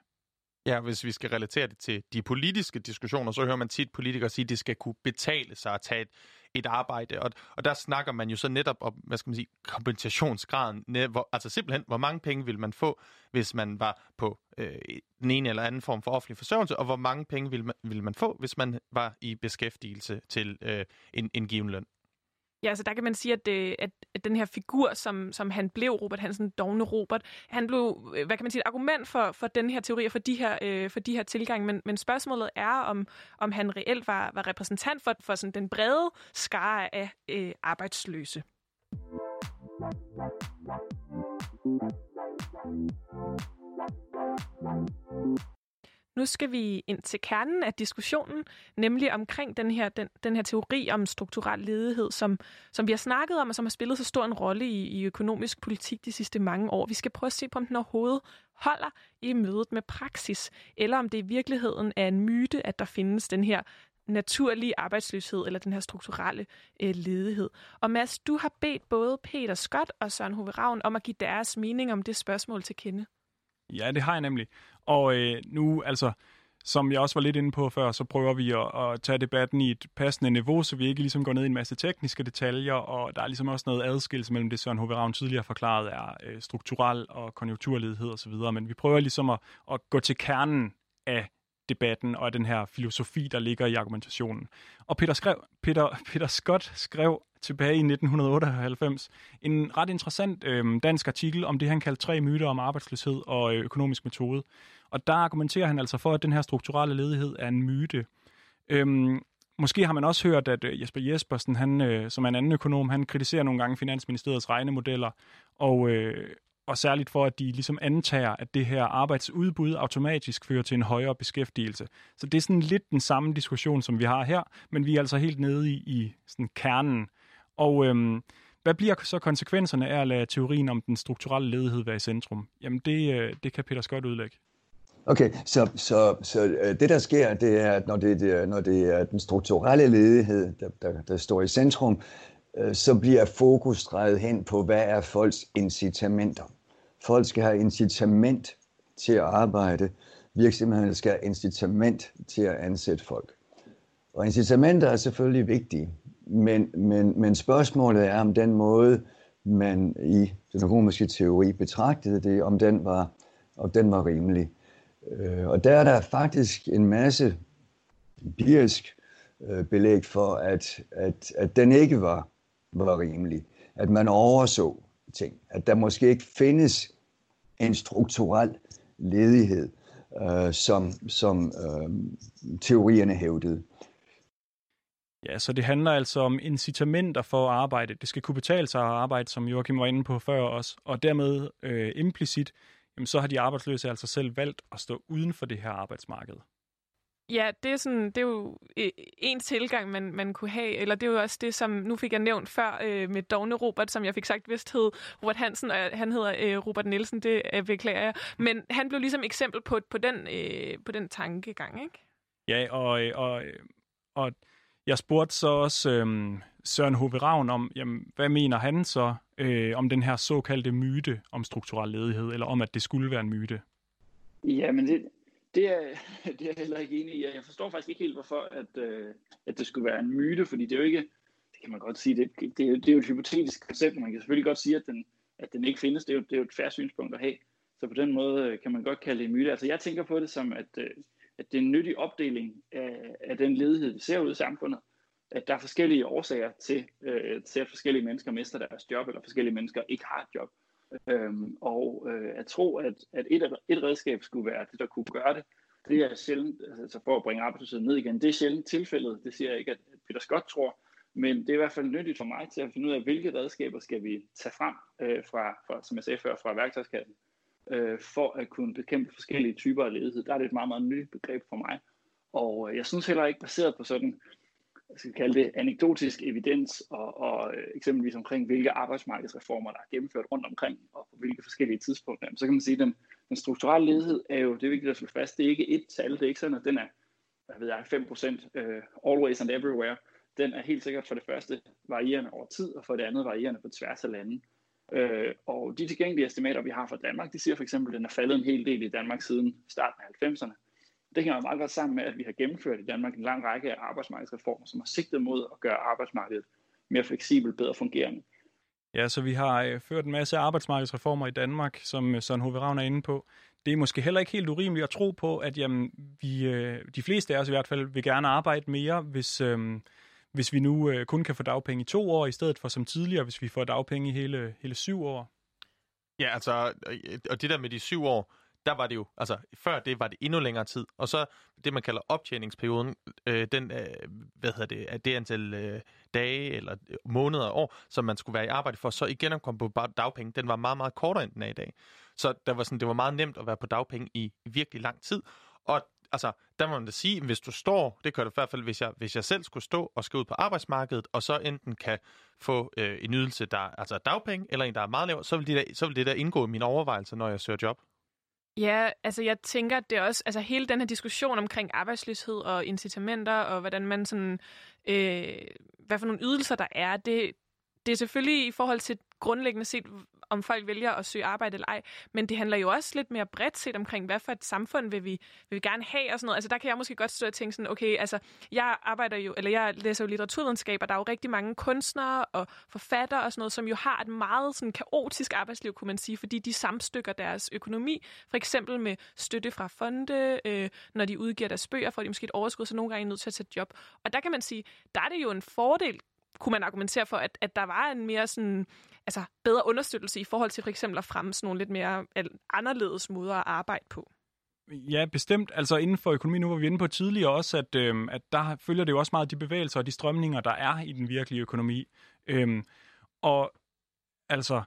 Ja, hvis vi skal relatere det til de politiske diskussioner, så hører man tit politikere sige, at det skal kunne betale sig at tage et, et arbejde. Og, og der snakker man jo så netop om, hvad skal man sige, kompensationsgraden. Hvor, altså simpelthen, hvor mange penge vil man få, hvis man var på øh, den ene eller anden form for offentlig forsørgelse, og hvor mange penge vil man, vil man få, hvis man var i beskæftigelse til øh, en, en given løn. Ja, altså der kan man sige, at, det, at, at den her figur, som, som han blev, Robert Hansen, dogne Robert, han blev, øh, hvad kan man sige, et argument for, for den her teori og for de her, øh, for de her tilgange, Men, men spørgsmålet er, om, om han reelt var, var repræsentant for, for sådan den brede skare af øh, arbejdsløse. Nu skal vi ind til kernen af diskussionen, nemlig omkring den her, den, den her teori om strukturel ledighed, som, som vi har snakket om, og som har spillet så stor en rolle i, i økonomisk politik de sidste mange år. Vi skal prøve at se på, om den overhovedet holder i mødet med praksis, eller om det i virkeligheden er en myte, at der findes den her naturlige arbejdsløshed, eller den her strukturelle øh, ledighed. Og Mads, du har bedt både Peter Scott og Søren Hove Ravn om at give deres mening om det spørgsmål til kende. Ja, det har jeg nemlig. Og øh, nu, altså, som jeg også var lidt inde på før, så prøver vi at, at tage debatten i et passende niveau, så vi ikke ligesom går ned i en masse tekniske detaljer, og der er ligesom også noget adskillelse mellem det, Søren H.V. Ravn tidligere forklaret er øh, strukturel og konjunkturledighed osv., men vi prøver ligesom at, at gå til kernen af debatten og af den her filosofi, der ligger i argumentationen. Og Peter, skrev, Peter, Peter Scott skrev tilbage i 1998 en ret interessant øh, dansk artikel om det, han kaldte tre myter om arbejdsløshed og øh, økonomisk metode. Og der argumenterer han altså for, at den her strukturelle ledighed er en myte. Øhm, måske har man også hørt, at øh, Jesper Jespersen, han, øh, som er en anden økonom, han kritiserer nogle gange Finansministeriets regnemodeller, og, øh, og særligt for, at de ligesom antager, at det her arbejdsudbud automatisk fører til en højere beskæftigelse. Så det er sådan lidt den samme diskussion, som vi har her, men vi er altså helt nede i, i sådan kernen. Og øhm, hvad bliver så konsekvenserne af at lade teorien om den strukturelle ledighed være i centrum? Jamen det, øh, det kan Peter Scott udlægge. Okay, så, så, så øh, det der sker, det er, at når det, når det er den strukturelle ledighed, der, der, der står i centrum, øh, så bliver fokus drejet hen på, hvad er folks incitamenter. Folk skal have incitament til at arbejde. Virksomhederne skal have incitament til at ansætte folk. Og incitamenter er selvfølgelig vigtige, men, men, men spørgsmålet er, om den måde, man i den økonomiske teori betragtede det, om den var, om den var rimelig. Øh, og der er der faktisk en masse empirisk øh, belæg for, at, at, at den ikke var, var rimelig. At man overså ting. At der måske ikke findes en strukturel ledighed, øh, som, som øh, teorierne hævdede. Ja, så det handler altså om incitamenter for at arbejde. Det skal kunne betale sig at arbejde, som Joachim var inde på før også, og dermed øh, implicit jamen så har de arbejdsløse altså selv valgt at stå uden for det her arbejdsmarked. Ja, det er, sådan, det er jo øh, en tilgang, man, man kunne have, eller det er jo også det, som nu fik jeg nævnt før øh, med Dogne Robert, som jeg fik sagt vist hed Robert Hansen, og han hedder øh, Robert Nielsen, det øh, beklager jeg. Men han blev ligesom eksempel på, på, den, øh, på den tankegang, ikke? Ja, og, og, og jeg spurgte så også øh, Søren Hove Ravn om, jamen, hvad mener han så øh, om den her såkaldte myte om strukturel ledighed, eller om, at det skulle være en myte? Ja, men det, det, er, det er jeg heller ikke enig i. Jeg forstår faktisk ikke helt, hvorfor at, øh, at det skulle være en myte, fordi det er jo ikke, det kan man godt sige, det, det, det er jo et hypotetisk koncept, man kan selvfølgelig godt sige, at den, at den ikke findes. Det er, jo, det er jo et færre synspunkt at have. Så på den måde øh, kan man godt kalde det en myte. Altså jeg tænker på det som, at, øh, at det er en nyttig opdeling af, af den ledighed, vi ser ud i samfundet at der er forskellige årsager til, øh, til at forskellige mennesker mister deres job, eller forskellige mennesker ikke har et job. Øhm, og øh, at tro, at, at et, et redskab skulle være det, der kunne gøre det, det er sjældent, altså, altså for at bringe arbejdsløsheden ned igen, det er sjældent tilfældet. Det siger jeg ikke, at Peter Scott tror, men det er i hvert fald nyttigt for mig til at finde ud af, hvilke redskaber skal vi tage frem øh, fra, fra, som jeg sagde før, fra værktøjskassen, øh, for at kunne bekæmpe forskellige typer af ledighed. Der er det et meget, meget nyt begreb for mig. Og øh, jeg synes heller ikke, baseret på sådan, jeg skal kalde det anekdotisk evidens, og, og øh, eksempelvis omkring, hvilke arbejdsmarkedsreformer, der er gennemført rundt omkring, og på hvilke forskellige tidspunkter, så kan man sige, at den, den strukturelle ledighed er jo, det er vigtigt at slå fast, det er ikke et tal, det er ikke sådan, at den er, hvad ved jeg, 5% øh, always and everywhere. Den er helt sikkert for det første varierende over tid, og for det andet varierende på tværs af lande. Øh, og de tilgængelige estimater, vi har fra Danmark, de siger for eksempel, at den er faldet en hel del i Danmark siden starten af 90'erne. Det hænger meget godt sammen med, at vi har gennemført i Danmark en lang række af arbejdsmarkedsreformer, som har sigtet mod at gøre arbejdsmarkedet mere fleksibelt, bedre fungerende. Ja, så vi har øh, ført en masse arbejdsmarkedsreformer i Danmark, som øh, Søren H.V. Ravn er inde på. Det er måske heller ikke helt urimeligt at tro på, at jamen, vi, øh, de fleste af os i hvert fald vil gerne arbejde mere, hvis, øh, hvis vi nu øh, kun kan få dagpenge i to år, i stedet for som tidligere, hvis vi får dagpenge i hele, hele syv år. Ja, altså, og det der med de syv år, der var det jo, altså før det var det endnu længere tid, og så det, man kalder optjeningsperioden, øh, den, øh, hvad hedder det, at det antal øh, dage eller øh, måneder og år, som man skulle være i arbejde for, så igen at komme på dagpenge, den var meget, meget kortere, end den er i dag. Så der var sådan, det var meget nemt at være på dagpenge i virkelig lang tid, og altså, der må man da sige, hvis du står, det gør det i hvert fald, hvis jeg, hvis jeg selv skulle stå og skal ud på arbejdsmarkedet, og så enten kan få øh, en ydelse, der altså dagpenge, eller en, der er meget lav, så vil, det der, så vil det der indgå i mine overvejelser, når jeg søger job. Ja, altså jeg tænker, at det er også, altså hele den her diskussion omkring arbejdsløshed og incitamenter, og hvordan man sådan, øh, hvad for nogle ydelser der er, det, det er selvfølgelig i forhold til grundlæggende set, om folk vælger at søge arbejde eller ej. Men det handler jo også lidt mere bredt set omkring, hvad for et samfund vil vi, vil vi gerne have og sådan noget. Altså der kan jeg måske godt stå og tænke sådan, okay, altså jeg arbejder jo, eller jeg læser jo litteraturvidenskab, og der er jo rigtig mange kunstnere og forfattere og sådan noget, som jo har et meget sådan kaotisk arbejdsliv, kunne man sige, fordi de samstykker deres økonomi, for eksempel med støtte fra fonde, øh, når de udgiver deres bøger, får de måske et overskud, så nogle gange er nødt til at tage job. Og der kan man sige, der er det jo en fordel, kunne man argumentere for, at, at der var en mere sådan, altså bedre understøttelse i forhold til for eksempel at fremme sådan nogle lidt mere anderledes måder at arbejde på. Ja, bestemt. Altså inden for økonomi, nu var vi inde på tidligere også, at, øhm, at der følger det jo også meget de bevægelser og de strømninger, der er i den virkelige økonomi. Øhm, og altså,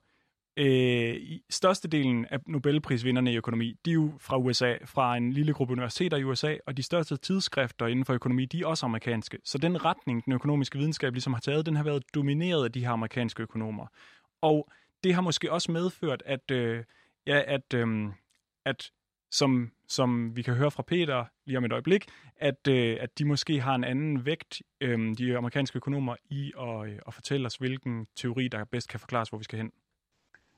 øh, størstedelen af Nobelprisvinderne i økonomi, de er jo fra USA, fra en lille gruppe universiteter i USA, og de største tidsskrifter inden for økonomi, de er også amerikanske. Så den retning, den økonomiske videnskab ligesom har taget, den har været domineret af de her amerikanske økonomer. Og det har måske også medført, at, øh, ja, at, øh, at som, som vi kan høre fra Peter lige om et øjeblik, at, øh, at de måske har en anden vægt, øh, de amerikanske økonomer, i at, øh, at fortælle os, hvilken teori, der bedst kan forklare hvor vi skal hen.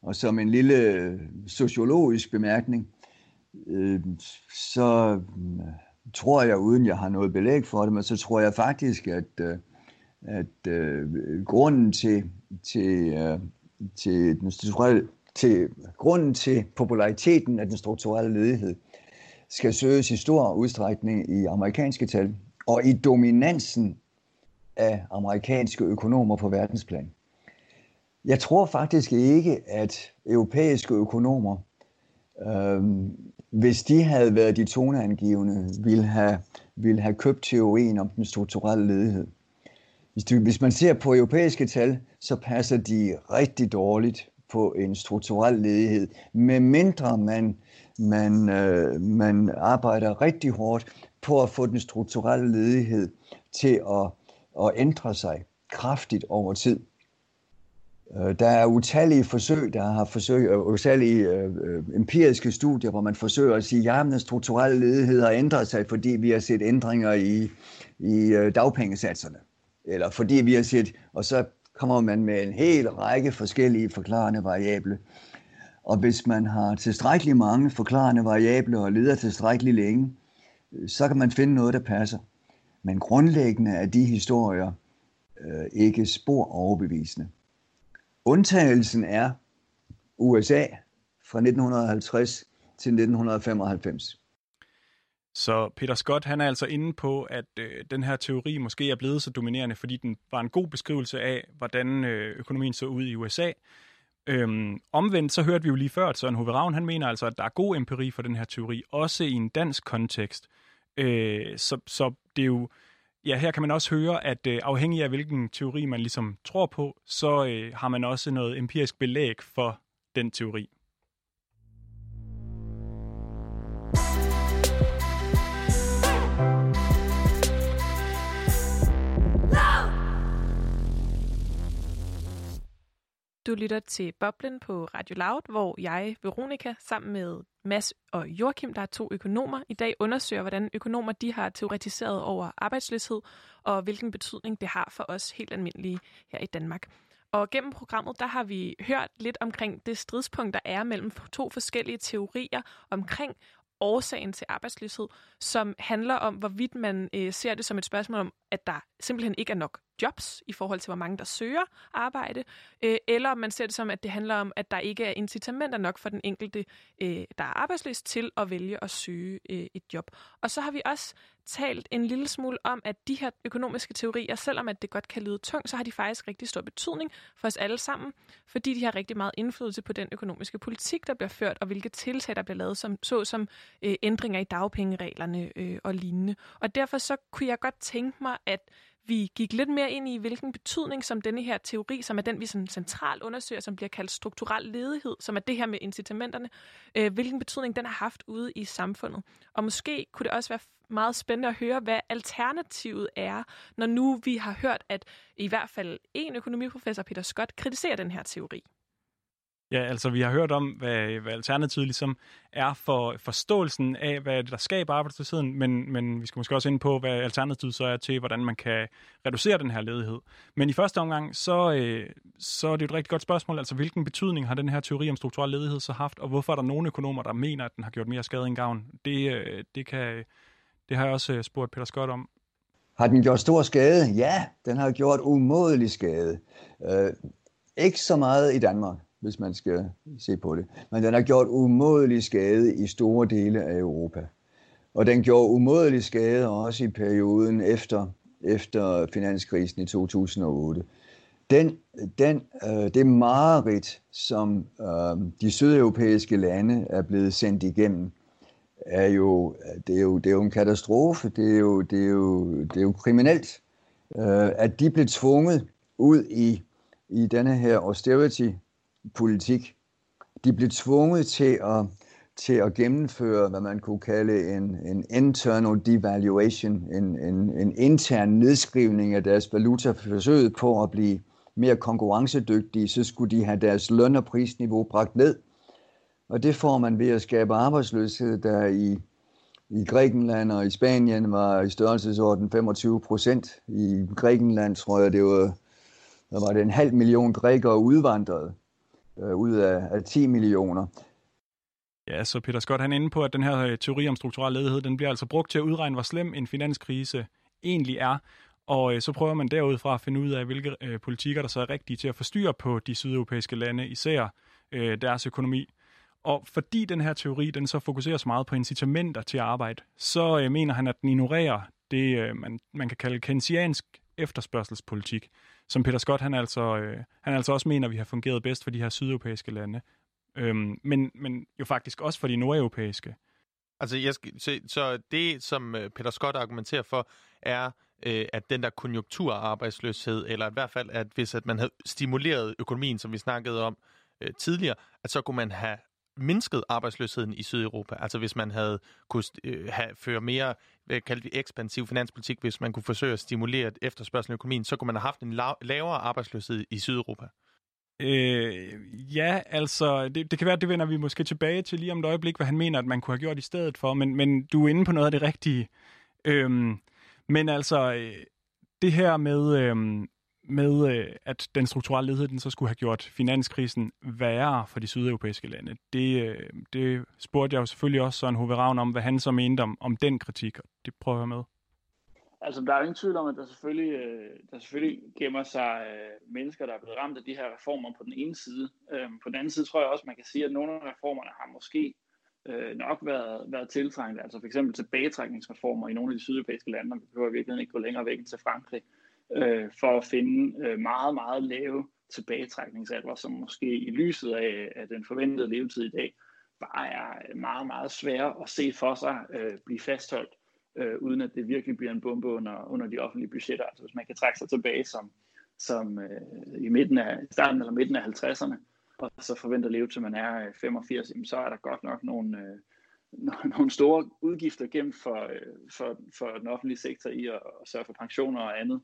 Og som en lille øh, sociologisk bemærkning, øh, så øh, tror jeg, uden jeg har noget belæg for det, men så tror jeg faktisk, at, øh, at øh, grunden til, til, øh, til den strukturelle til grunden til populariteten af den strukturelle ledighed skal søges i stor udstrækning i amerikanske tal og i dominansen af amerikanske økonomer på verdensplan. Jeg tror faktisk ikke, at europæiske økonomer, øh, hvis de havde været de toneangivende, ville have, ville have købt teorien om den strukturelle ledighed. Hvis, du, hvis man ser på europæiske tal, så passer de rigtig dårligt på en strukturel ledighed, med mindre man, man, øh, man arbejder rigtig hårdt på at få den strukturelle ledighed til at, at ændre sig kraftigt over tid. Øh, der er utallige forsøg, der har forsøg, øh, utallige øh, øh, empiriske studier, hvor man forsøger at sige, at den strukturelle ledighed har ændret sig, fordi vi har set ændringer i, i dagpengesatserne. Eller fordi vi har set, og så kommer man med en hel række forskellige forklarende variable. Og hvis man har tilstrækkeligt mange forklarende variable og leder tilstrækkeligt længe, så kan man finde noget, der passer. Men grundlæggende er de historier øh, ikke spor overbevisende. Undtagelsen er USA fra 1950 til 1995. Så Peter Scott, han er altså inde på, at øh, den her teori måske er blevet så dominerende, fordi den var en god beskrivelse af, hvordan øh, økonomien så ud i USA. Øhm, omvendt så hørte vi jo lige før, at Søren Hove Ravn, han mener altså, at der er god empiri for den her teori, også i en dansk kontekst. Øh, så, så det er jo, ja, her kan man også høre, at øh, afhængig af hvilken teori man ligesom tror på, så øh, har man også noget empirisk belæg for den teori. Du lytter til Boblen på Radio Loud, hvor jeg, Veronika, sammen med Mads og Joachim, der er to økonomer, i dag undersøger, hvordan økonomer de har teoretiseret over arbejdsløshed, og hvilken betydning det har for os helt almindelige her i Danmark. Og gennem programmet, der har vi hørt lidt omkring det stridspunkt, der er mellem to forskellige teorier omkring årsagen til arbejdsløshed, som handler om, hvorvidt man øh, ser det som et spørgsmål om, at der simpelthen ikke er nok jobs i forhold til, hvor mange der søger arbejde, øh, eller om man ser det som, at det handler om, at der ikke er incitamenter nok for den enkelte, øh, der er arbejdsløs, til at vælge at søge øh, et job. Og så har vi også talt en lille smule om, at de her økonomiske teorier, selvom at det godt kan lyde tungt, så har de faktisk rigtig stor betydning for os alle sammen, fordi de har rigtig meget indflydelse på den økonomiske politik, der bliver ført, og hvilke tiltag, der bliver lavet, som, såsom øh, ændringer i dagpengereglerne øh, og lignende. Og derfor så kunne jeg godt tænke mig, at vi gik lidt mere ind i, hvilken betydning som denne her teori, som er den, vi sådan centralt undersøger, som bliver kaldt strukturel ledighed, som er det her med incitamenterne, øh, hvilken betydning den har haft ude i samfundet. Og måske kunne det også være meget spændende at høre, hvad alternativet er, når nu vi har hørt, at i hvert fald en økonomiprofessor, Peter Scott, kritiserer den her teori. Ja, altså vi har hørt om, hvad, hvad alternativet ligesom er for forståelsen af, hvad det der skaber arbejdsløsheden, men, men vi skal måske også ind på, hvad alternativet så er til, hvordan man kan reducere den her ledighed. Men i første omgang, så, øh, så er det et rigtig godt spørgsmål, altså hvilken betydning har den her teori om strukturel ledighed så haft, og hvorfor er der nogle økonomer, der mener, at den har gjort mere skade end gavn? Det, øh, det, kan, det har jeg også øh, spurgt Peter Scott om. Har den gjort stor skade? Ja, den har gjort umådelig skade. Øh, ikke så meget i Danmark hvis man skal se på det. Men den har gjort umådelig skade i store dele af Europa. Og den gjorde umådelig skade også i perioden efter, efter finanskrisen i 2008. Den, den, øh, det mareridt, som øh, de sydeuropæiske lande er blevet sendt igennem, er jo, det er jo, det er jo en katastrofe. Det er jo, det er jo, det er jo kriminelt, øh, at de blev tvunget ud i, i denne her austerity politik. De blev tvunget til at, til at gennemføre, hvad man kunne kalde en, en internal devaluation, en, en, en intern nedskrivning af deres valuta, forsøget på at blive mere konkurrencedygtige, så skulle de have deres løn- og prisniveau bragt ned. Og det får man ved at skabe arbejdsløshed, der i, i Grækenland og i Spanien var i størrelsesorden 25 procent. I Grækenland tror jeg, det var, der var det en halv million grækere udvandrede øh, ud af, af 10 millioner. Ja, så Peter Scott han er inde på, at den her øh, teori om strukturel ledighed, den bliver altså brugt til at udregne, hvor slem en finanskrise egentlig er. Og øh, så prøver man derudfra at finde ud af, hvilke øh, politikker, der så er rigtige til at forstyrre på de sydeuropæiske lande, især øh, deres økonomi. Og fordi den her teori, den så fokuserer så meget på incitamenter til at arbejde, så øh, mener han, at den ignorerer det, øh, man, man kan kalde keynesiansk efterspørgselspolitik som Peter Scott, han altså, øh, han altså også mener, vi har fungeret bedst for de her sydeuropæiske lande. Øhm, men, men jo faktisk også for de nordeuropæiske. Altså, jeg skal, så, så det, som øh, Peter Scott argumenterer for, er, øh, at den der konjunkturarbejdsløshed, eller i hvert fald, at hvis at man havde stimuleret økonomien, som vi snakkede om øh, tidligere, at så kunne man have mindsket arbejdsløsheden i Sydeuropa. Altså hvis man havde kunne øh, have, føre mere, hvad kaldt vi ekspansiv finanspolitik, hvis man kunne forsøge at stimulere efterspørgselen i økonomien, så kunne man have haft en lav, lavere arbejdsløshed i Sydeuropa. Øh, ja, altså, det, det kan være, at det vender vi måske tilbage til lige om et øjeblik, hvad han mener, at man kunne have gjort i stedet for, men, men du er inde på noget af det rigtige. Øhm, men altså, øh, det her med, øhm, med, øh, at den strukturelle ledighed den så skulle have gjort finanskrisen værre for de sydeuropæiske lande. Det, øh, det spurgte jeg jo selvfølgelig også Søren Hove Ravn om, hvad han så mente om, om den kritik, og det prøver jeg med. Altså, der er jo ingen tvivl om, at der selvfølgelig, øh, der selvfølgelig gemmer sig øh, mennesker, der er blevet ramt af de her reformer på den ene side. Øhm, på den anden side tror jeg også, man kan sige, at nogle af reformerne har måske øh, nok været, været tiltrængt. Altså for eksempel tilbagetrækningsreformer i nogle af de sydeuropæiske lande, og vi behøver virkelig ikke gå længere væk end til Frankrig øh, Øh, for at finde øh, meget, meget lave tilbagetrækningsalder, som måske i lyset af, af den forventede levetid i dag, bare er meget, meget svære at se for sig øh, blive fastholdt, øh, uden at det virkelig bliver en bombe under, under de offentlige budgetter. Altså hvis man kan trække sig tilbage som, som øh, i midten af, starten eller midten af 50'erne, og så forventer leve til man er øh, 85, jamen, så er der godt nok nogle, øh, nogle store udgifter gennem for, øh, for, for den offentlige sektor i at, at sørge for pensioner og andet.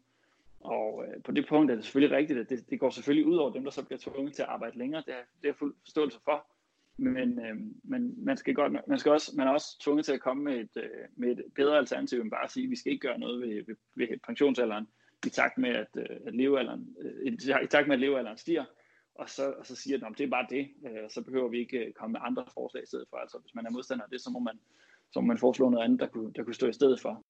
Og øh, på det punkt er det selvfølgelig rigtigt, at det, det går selvfølgelig ud over dem, der så bliver tvunget til at arbejde længere. Det er, det er fuld forståelse for. Men, øh, men man, skal godt, man, skal også, man er også tvunget til at komme med et, øh, med et bedre alternativ end bare at sige, at vi skal ikke gøre noget ved, ved, ved pensionsalderen i takt med, at, øh, at levealderen, øh, i takt med, at levealderen stiger. Og så, og så siger at det er bare det, øh, så behøver vi ikke øh, komme med andre forslag i stedet for. Altså hvis man er modstander af det, så må man, så må man foreslå noget andet, der kunne, der kunne stå i stedet for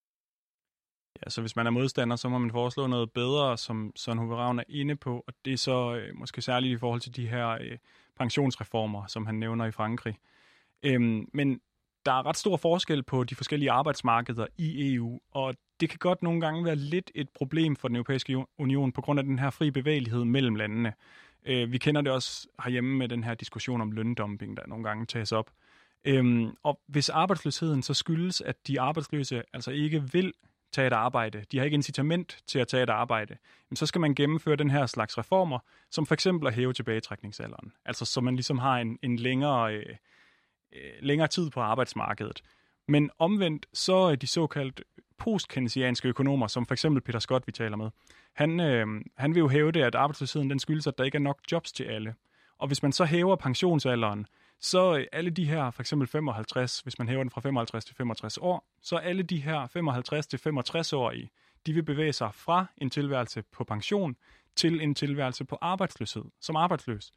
altså så hvis man er modstander, så må man foreslå noget bedre, som Søren Hove Ravn er inde på, og det er så øh, måske særligt i forhold til de her øh, pensionsreformer, som han nævner i Frankrig. Øhm, men der er ret stor forskel på de forskellige arbejdsmarkeder i EU, og det kan godt nogle gange være lidt et problem for den europæiske union på grund af den her fri bevægelighed mellem landene. Øh, vi kender det også herhjemme med den her diskussion om løndumping, der nogle gange tages op. Øhm, og hvis arbejdsløsheden så skyldes, at de arbejdsløse altså ikke vil tage et arbejde, de har ikke incitament til at tage et arbejde, så skal man gennemføre den her slags reformer, som for eksempel at hæve tilbagetrækningsalderen. Altså så man ligesom har en, en længere, øh, øh, længere tid på arbejdsmarkedet. Men omvendt, så er de såkaldt postkensianske økonomer, som for eksempel Peter Scott, vi taler med, han, øh, han vil jo hæve det, at arbejdsløsheden den skyldes, at der ikke er nok jobs til alle. Og hvis man så hæver pensionsalderen, så øh, alle de her, for eksempel 55, hvis man hæver den fra 55 til 65 år, så alle de her 55 til 65-årige, de vil bevæge sig fra en tilværelse på pension til en tilværelse på arbejdsløshed, som arbejdsløs.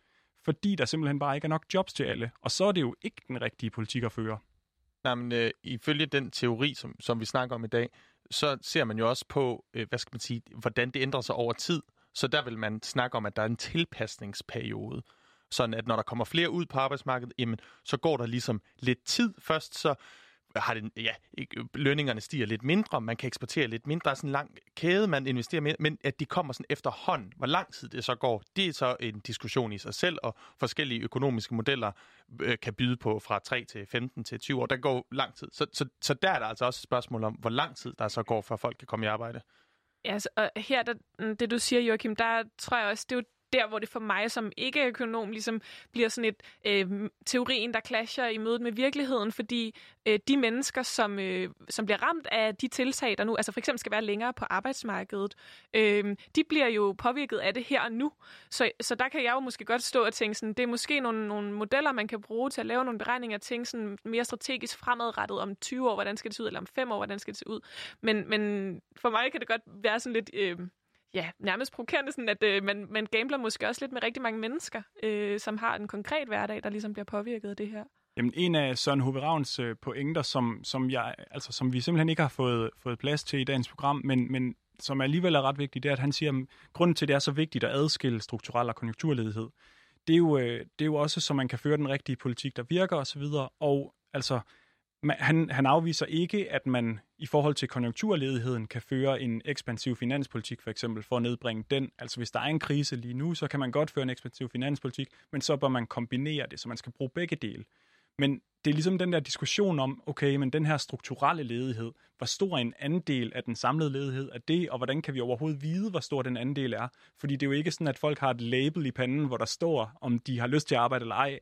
Fordi der simpelthen bare ikke er nok jobs til alle. Og så er det jo ikke den rigtige politik at føre. Jamen, men øh, ifølge den teori, som, som vi snakker om i dag, så ser man jo også på, øh, hvad skal man sige, hvordan det ændrer sig over tid. Så der vil man snakke om, at der er en tilpasningsperiode. Sådan at når der kommer flere ud på arbejdsmarkedet, jamen, så går der ligesom lidt tid først, så har det, ja, lønningerne stiger lidt mindre, man kan eksportere lidt mindre, der er sådan en lang kæde, man investerer med, men at de kommer sådan efterhånden. Hvor lang tid det så går, det er så en diskussion i sig selv, og forskellige økonomiske modeller øh, kan byde på fra 3 til 15 til 20 år. Der går lang tid. Så, så, så der er der altså også et spørgsmål om, hvor lang tid der så går, før folk kan komme i arbejde. Ja, altså, og her, der, det du siger, Joachim, der tror jeg også, det er jo der, hvor det for mig som ikke-økonom ligesom bliver sådan et øh, teorien, der clasher i mødet med virkeligheden, fordi øh, de mennesker, som, øh, som bliver ramt af de tiltag, der nu altså for eksempel skal være længere på arbejdsmarkedet, øh, de bliver jo påvirket af det her og nu. Så, så der kan jeg jo måske godt stå og tænke, sådan, det er måske nogle, nogle modeller, man kan bruge til at lave nogle beregninger, tænke sådan mere strategisk fremadrettet om 20 år, hvordan skal det se ud, eller om 5 år, hvordan skal det se ud. Men, men for mig kan det godt være sådan lidt... Øh, ja, nærmest provokerende, sådan at øh, man, man gambler måske også lidt med rigtig mange mennesker, øh, som har en konkret hverdag, der ligesom bliver påvirket af det her. Jamen, en af Søren Hove Ravns øh, pointer, som, som, jeg, altså, som vi simpelthen ikke har fået, fået plads til i dagens program, men, men som alligevel er ret vigtigt, det er, at han siger, at grunden til, at det er så vigtigt at adskille strukturel og konjunkturledighed, det er jo, øh, det er jo også, så man kan føre den rigtige politik, der virker osv., og altså, han, han afviser ikke, at man i forhold til konjunkturledigheden kan føre en ekspansiv finanspolitik, for eksempel for at nedbringe den. Altså hvis der er en krise lige nu, så kan man godt føre en ekspansiv finanspolitik, men så bør man kombinere det, så man skal bruge begge dele. Men det er ligesom den der diskussion om, okay, men den her strukturelle ledighed, hvor stor en andel af den samlede ledighed er det, og hvordan kan vi overhovedet vide, hvor stor den andel er? Fordi det er jo ikke sådan, at folk har et label i panden, hvor der står, om de har lyst til at arbejde eller ej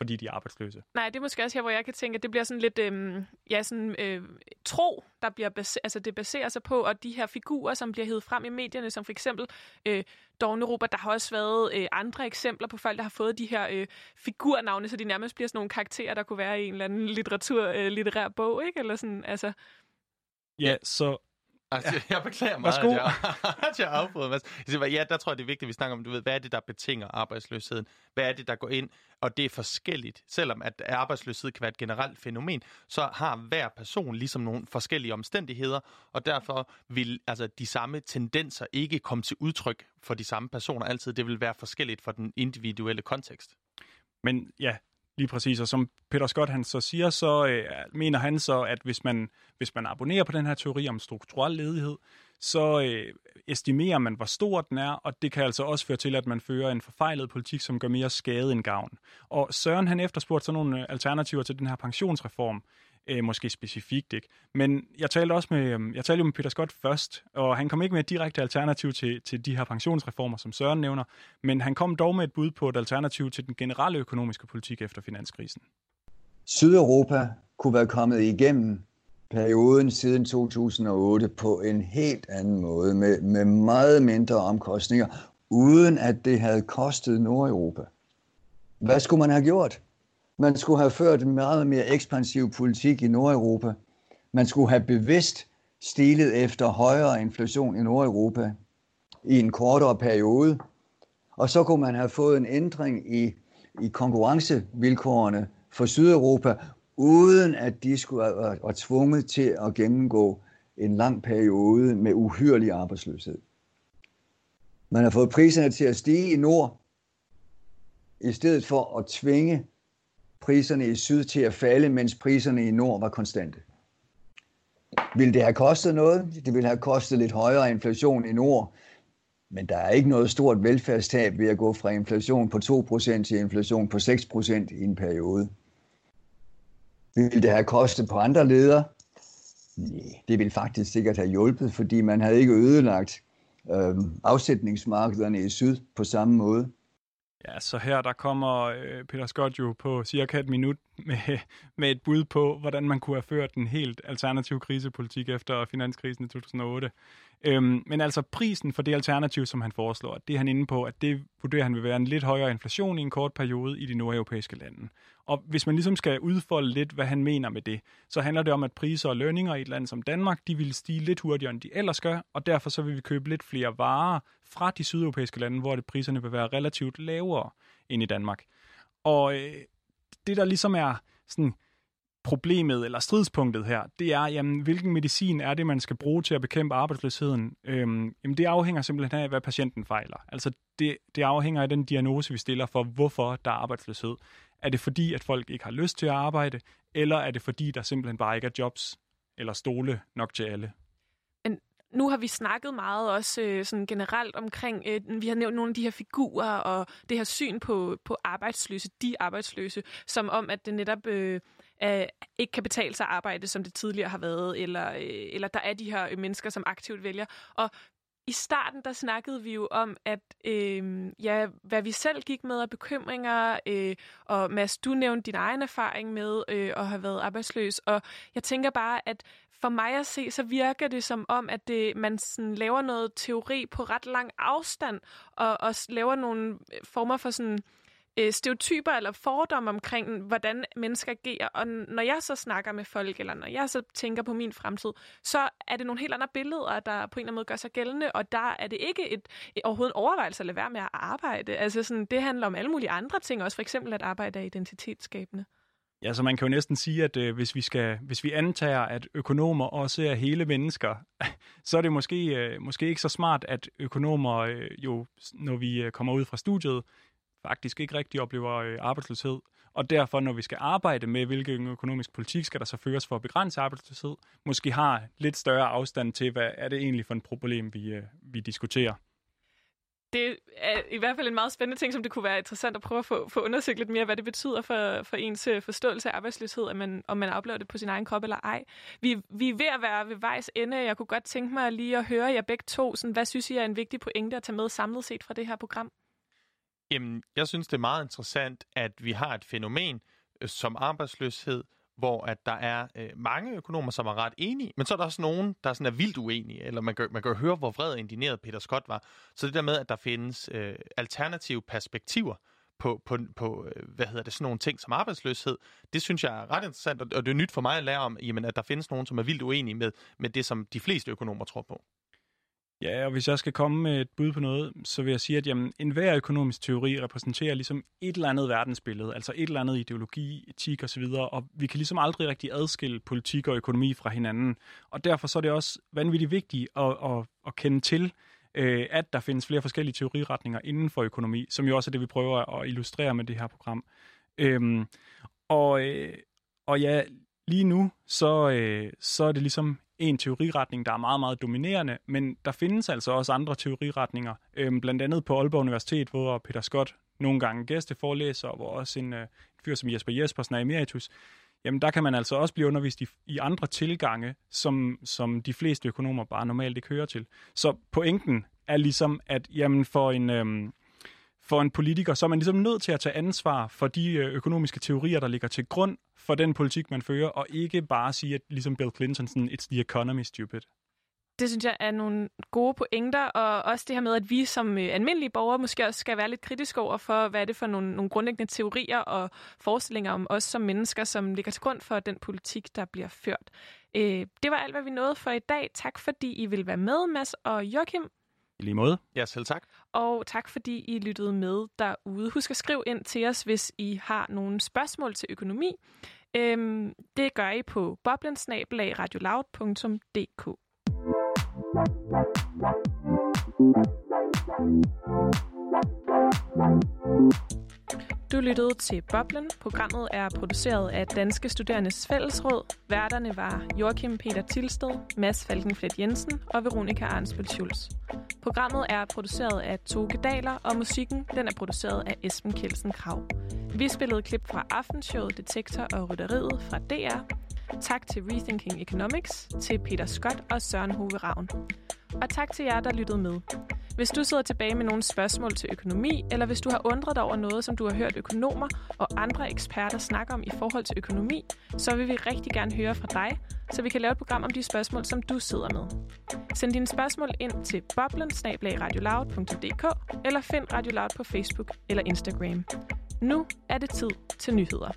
fordi de er arbejdsløse. Nej, det er måske også her, hvor jeg kan tænke, at det bliver sådan lidt øhm, ja, sådan, øh, tro, der bliver base- altså det baserer sig på, og de her figurer, som bliver hævet frem i medierne, som for eksempel øh, Dawn Europa, der har også været øh, andre eksempler på folk, der har fået de her øh, figurnavne, så de nærmest bliver sådan nogle karakterer, der kunne være i en eller anden litteratur, øh, litterær bog, ikke? Eller sådan, altså... Ja, så Altså, ja. Jeg beklager meget, at jeg, at jeg afbryder. Ja, der tror jeg, det er vigtigt, at vi snakker om, du ved, hvad er det, der betinger arbejdsløsheden? Hvad er det, der går ind? Og det er forskelligt. Selvom at arbejdsløshed kan være et generelt fænomen, så har hver person ligesom nogle forskellige omstændigheder, og derfor vil altså, de samme tendenser ikke komme til udtryk for de samme personer altid. Det vil være forskelligt for den individuelle kontekst. Men ja, Lige præcis, og som Peter Scott han så siger, så øh, mener han så, at hvis man, hvis man abonnerer på den her teori om strukturel ledighed, så øh, estimerer man, hvor stor den er, og det kan altså også føre til, at man fører en forfejlet politik, som gør mere skade end gavn. Og Søren han efterspurgte så nogle øh, alternativer til den her pensionsreform, øh, måske specifikt ikke. Men jeg talte også med, øhm, jeg talte jo med Peter Scott først, og han kom ikke med et direkte alternativ til, til de her pensionsreformer, som Søren nævner, men han kom dog med et bud på et alternativ til den generelle økonomiske politik efter finanskrisen. Sydeuropa kunne være kommet igennem perioden siden 2008 på en helt anden måde, med, med meget mindre omkostninger, uden at det havde kostet Nordeuropa. Hvad skulle man have gjort? Man skulle have ført en meget mere ekspansiv politik i Nordeuropa. Man skulle have bevidst stilet efter højere inflation i Nordeuropa i en kortere periode. Og så kunne man have fået en ændring i, i konkurrencevilkårene for Sydeuropa, uden at de skulle være, være tvunget til at gennemgå en lang periode med uhyrlig arbejdsløshed. Man har fået priserne til at stige i nord, i stedet for at tvinge priserne i syd til at falde, mens priserne i nord var konstante. Vil det have kostet noget? Det ville have kostet lidt højere inflation i nord, men der er ikke noget stort velfærdstab ved at gå fra inflation på 2% til inflation på 6% i en periode. Vil det have kostet på andre ledere? Nej, det vil faktisk sikkert have hjulpet, fordi man havde ikke ødelagt øh, afsætningsmarkederne i syd på samme måde. Ja, så her der kommer øh, Peter Scott jo på cirka et minut med, med et bud på, hvordan man kunne have ført en helt alternativ krisepolitik efter finanskrisen i 2008. Øhm, men altså prisen for det alternativ, som han foreslår, det er han inde på, at det vurderer han vil være en lidt højere inflation i en kort periode i de nordeuropæiske lande. Og hvis man ligesom skal udfolde lidt, hvad han mener med det, så handler det om, at priser og lønninger i et land som Danmark, de vil stige lidt hurtigere, end de ellers gør, og derfor så vil vi købe lidt flere varer fra de sydeuropæiske lande, hvor det priserne vil være relativt lavere end i Danmark. Og øh, det, der ligesom er sådan problemet eller stridspunktet her, det er, jamen, hvilken medicin er det, man skal bruge til at bekæmpe arbejdsløsheden? Øhm, jamen, det afhænger simpelthen af, hvad patienten fejler. Altså, det, det afhænger af den diagnose, vi stiller for, hvorfor der er arbejdsløshed. Er det fordi, at folk ikke har lyst til at arbejde, eller er det fordi, der simpelthen bare ikke er jobs eller stole nok til alle? Men nu har vi snakket meget også øh, sådan generelt omkring, øh, vi har nævnt nogle af de her figurer og det her syn på, på arbejdsløse, de arbejdsløse, som om, at det netop øh, øh, ikke kan betale sig at arbejde, som det tidligere har været, eller, øh, eller der er de her øh, mennesker, som aktivt vælger. Og i starten, der snakkede vi jo om, at øh, ja, hvad vi selv gik med af bekymringer, øh, og Mads, du nævnte din egen erfaring med øh, at have været arbejdsløs, og jeg tænker bare, at for mig at se, så virker det som om, at det, man sådan laver noget teori på ret lang afstand, og, og laver nogle øh, former for sådan øh, stereotyper eller fordomme omkring, hvordan mennesker agerer. Og når jeg så snakker med folk, eller når jeg så tænker på min fremtid, så er det nogle helt andre billeder, der på en eller anden måde gør sig gældende, og der er det ikke et, et overhovedet en overvejelse at lade være med at arbejde. Altså sådan, det handler om alle mulige andre ting, også for eksempel at arbejde er identitetsskabende. Ja, så man kan jo næsten sige, at øh, hvis, vi skal, hvis vi antager, at økonomer også er hele mennesker, så er det måske, øh, måske ikke så smart, at økonomer øh, jo, når vi øh, kommer ud fra studiet, faktisk ikke rigtig oplever øh, arbejdsløshed. Og derfor, når vi skal arbejde med, hvilken økonomisk politik skal der så føres for at begrænse arbejdsløshed, måske har lidt større afstand til, hvad er det egentlig for et problem, vi, øh, vi diskuterer. Det er i hvert fald en meget spændende ting, som det kunne være interessant at prøve at få, få undersøgt lidt mere, hvad det betyder for, for ens øh, forståelse af arbejdsløshed, at man, om man oplever det på sin egen krop eller ej. Vi, vi er ved at være ved vejs ende. Jeg kunne godt tænke mig lige at høre jer begge to. Sådan, hvad synes I er en vigtig pointe at tage med samlet set fra det her program? Jamen, jeg synes, det er meget interessant, at vi har et fænomen øh, som arbejdsløshed, hvor at der er øh, mange økonomer, som er ret enige, men så er der også nogen, der sådan er vildt uenige, eller man kan, man kan høre, hvor vred og indineret Peter Scott var. Så det der med, at der findes øh, alternative perspektiver på, på, på, øh, hvad hedder det, sådan nogle ting som arbejdsløshed, det synes jeg er ret interessant, og det er nyt for mig at lære om, jamen, at der findes nogen, som er vildt uenige med, med det, som de fleste økonomer tror på. Ja, og hvis jeg skal komme med et bud på noget, så vil jeg sige, at jamen, enhver økonomisk teori repræsenterer ligesom et eller andet verdensbillede, altså et eller andet ideologi, etik osv., og vi kan ligesom aldrig rigtig adskille politik og økonomi fra hinanden. Og derfor så er det også vanvittigt vigtigt at, at, at kende til, øh, at der findes flere forskellige teoriretninger inden for økonomi, som jo også er det, vi prøver at illustrere med det her program. Øhm, og, øh, og ja, lige nu, så, øh, så er det ligesom en teoriretning, der er meget, meget dominerende, men der findes altså også andre teoriretninger, øh, blandt andet på Aalborg Universitet, hvor Peter Scott nogle gange gæsteforelæser, og hvor også en, øh, en fyr som Jesper Jespersen er emeritus, jamen der kan man altså også blive undervist i, i andre tilgange, som, som de fleste økonomer bare normalt ikke hører til. Så pointen er ligesom, at jamen for en, øhm, for en politiker, så er man ligesom nødt til at tage ansvar for de øh, økonomiske teorier, der ligger til grund for den politik, man fører, og ikke bare sige, at ligesom Bill Clinton, sådan, it's the economy, stupid. Det synes jeg er nogle gode pointer, og også det her med, at vi som øh, almindelige borgere måske også skal være lidt kritiske over for, hvad er det for nogle, nogle grundlæggende teorier og forestillinger om os som mennesker, som ligger til grund for den politik, der bliver ført. Øh, det var alt, hvad vi nåede for i dag. Tak fordi I vil være med, Mads og Joachim. I lige måde. Ja, selv tak. Og tak fordi I lyttede med derude. Husk at skrive ind til os, hvis I har nogle spørgsmål til økonomi. Øhm, det gør I på boblensnabelag.radioloud.dk. Du lyttede til Boblen. Programmet er produceret af Danske Studerendes Fællesråd. Værterne var Joachim Peter Tilsted, Mads Falkenflet Jensen og Veronika Arnsbøl Schulz. Programmet er produceret af Toge Daler, og musikken den er produceret af Esben Kelsen Krav. Vi spillede klip fra Aftenshowet Detektor og Rytteriet fra DR. Tak til Rethinking Economics, til Peter Scott og Søren Hove Ravn. Og tak til jer, der lyttede med. Hvis du sidder tilbage med nogle spørgsmål til økonomi, eller hvis du har undret dig over noget, som du har hørt økonomer og andre eksperter snakke om i forhold til økonomi, så vil vi rigtig gerne høre fra dig, så vi kan lave et program om de spørgsmål, som du sidder med. Send dine spørgsmål ind til boblen eller find Radio Loud på Facebook eller Instagram. Nu er det tid til nyheder.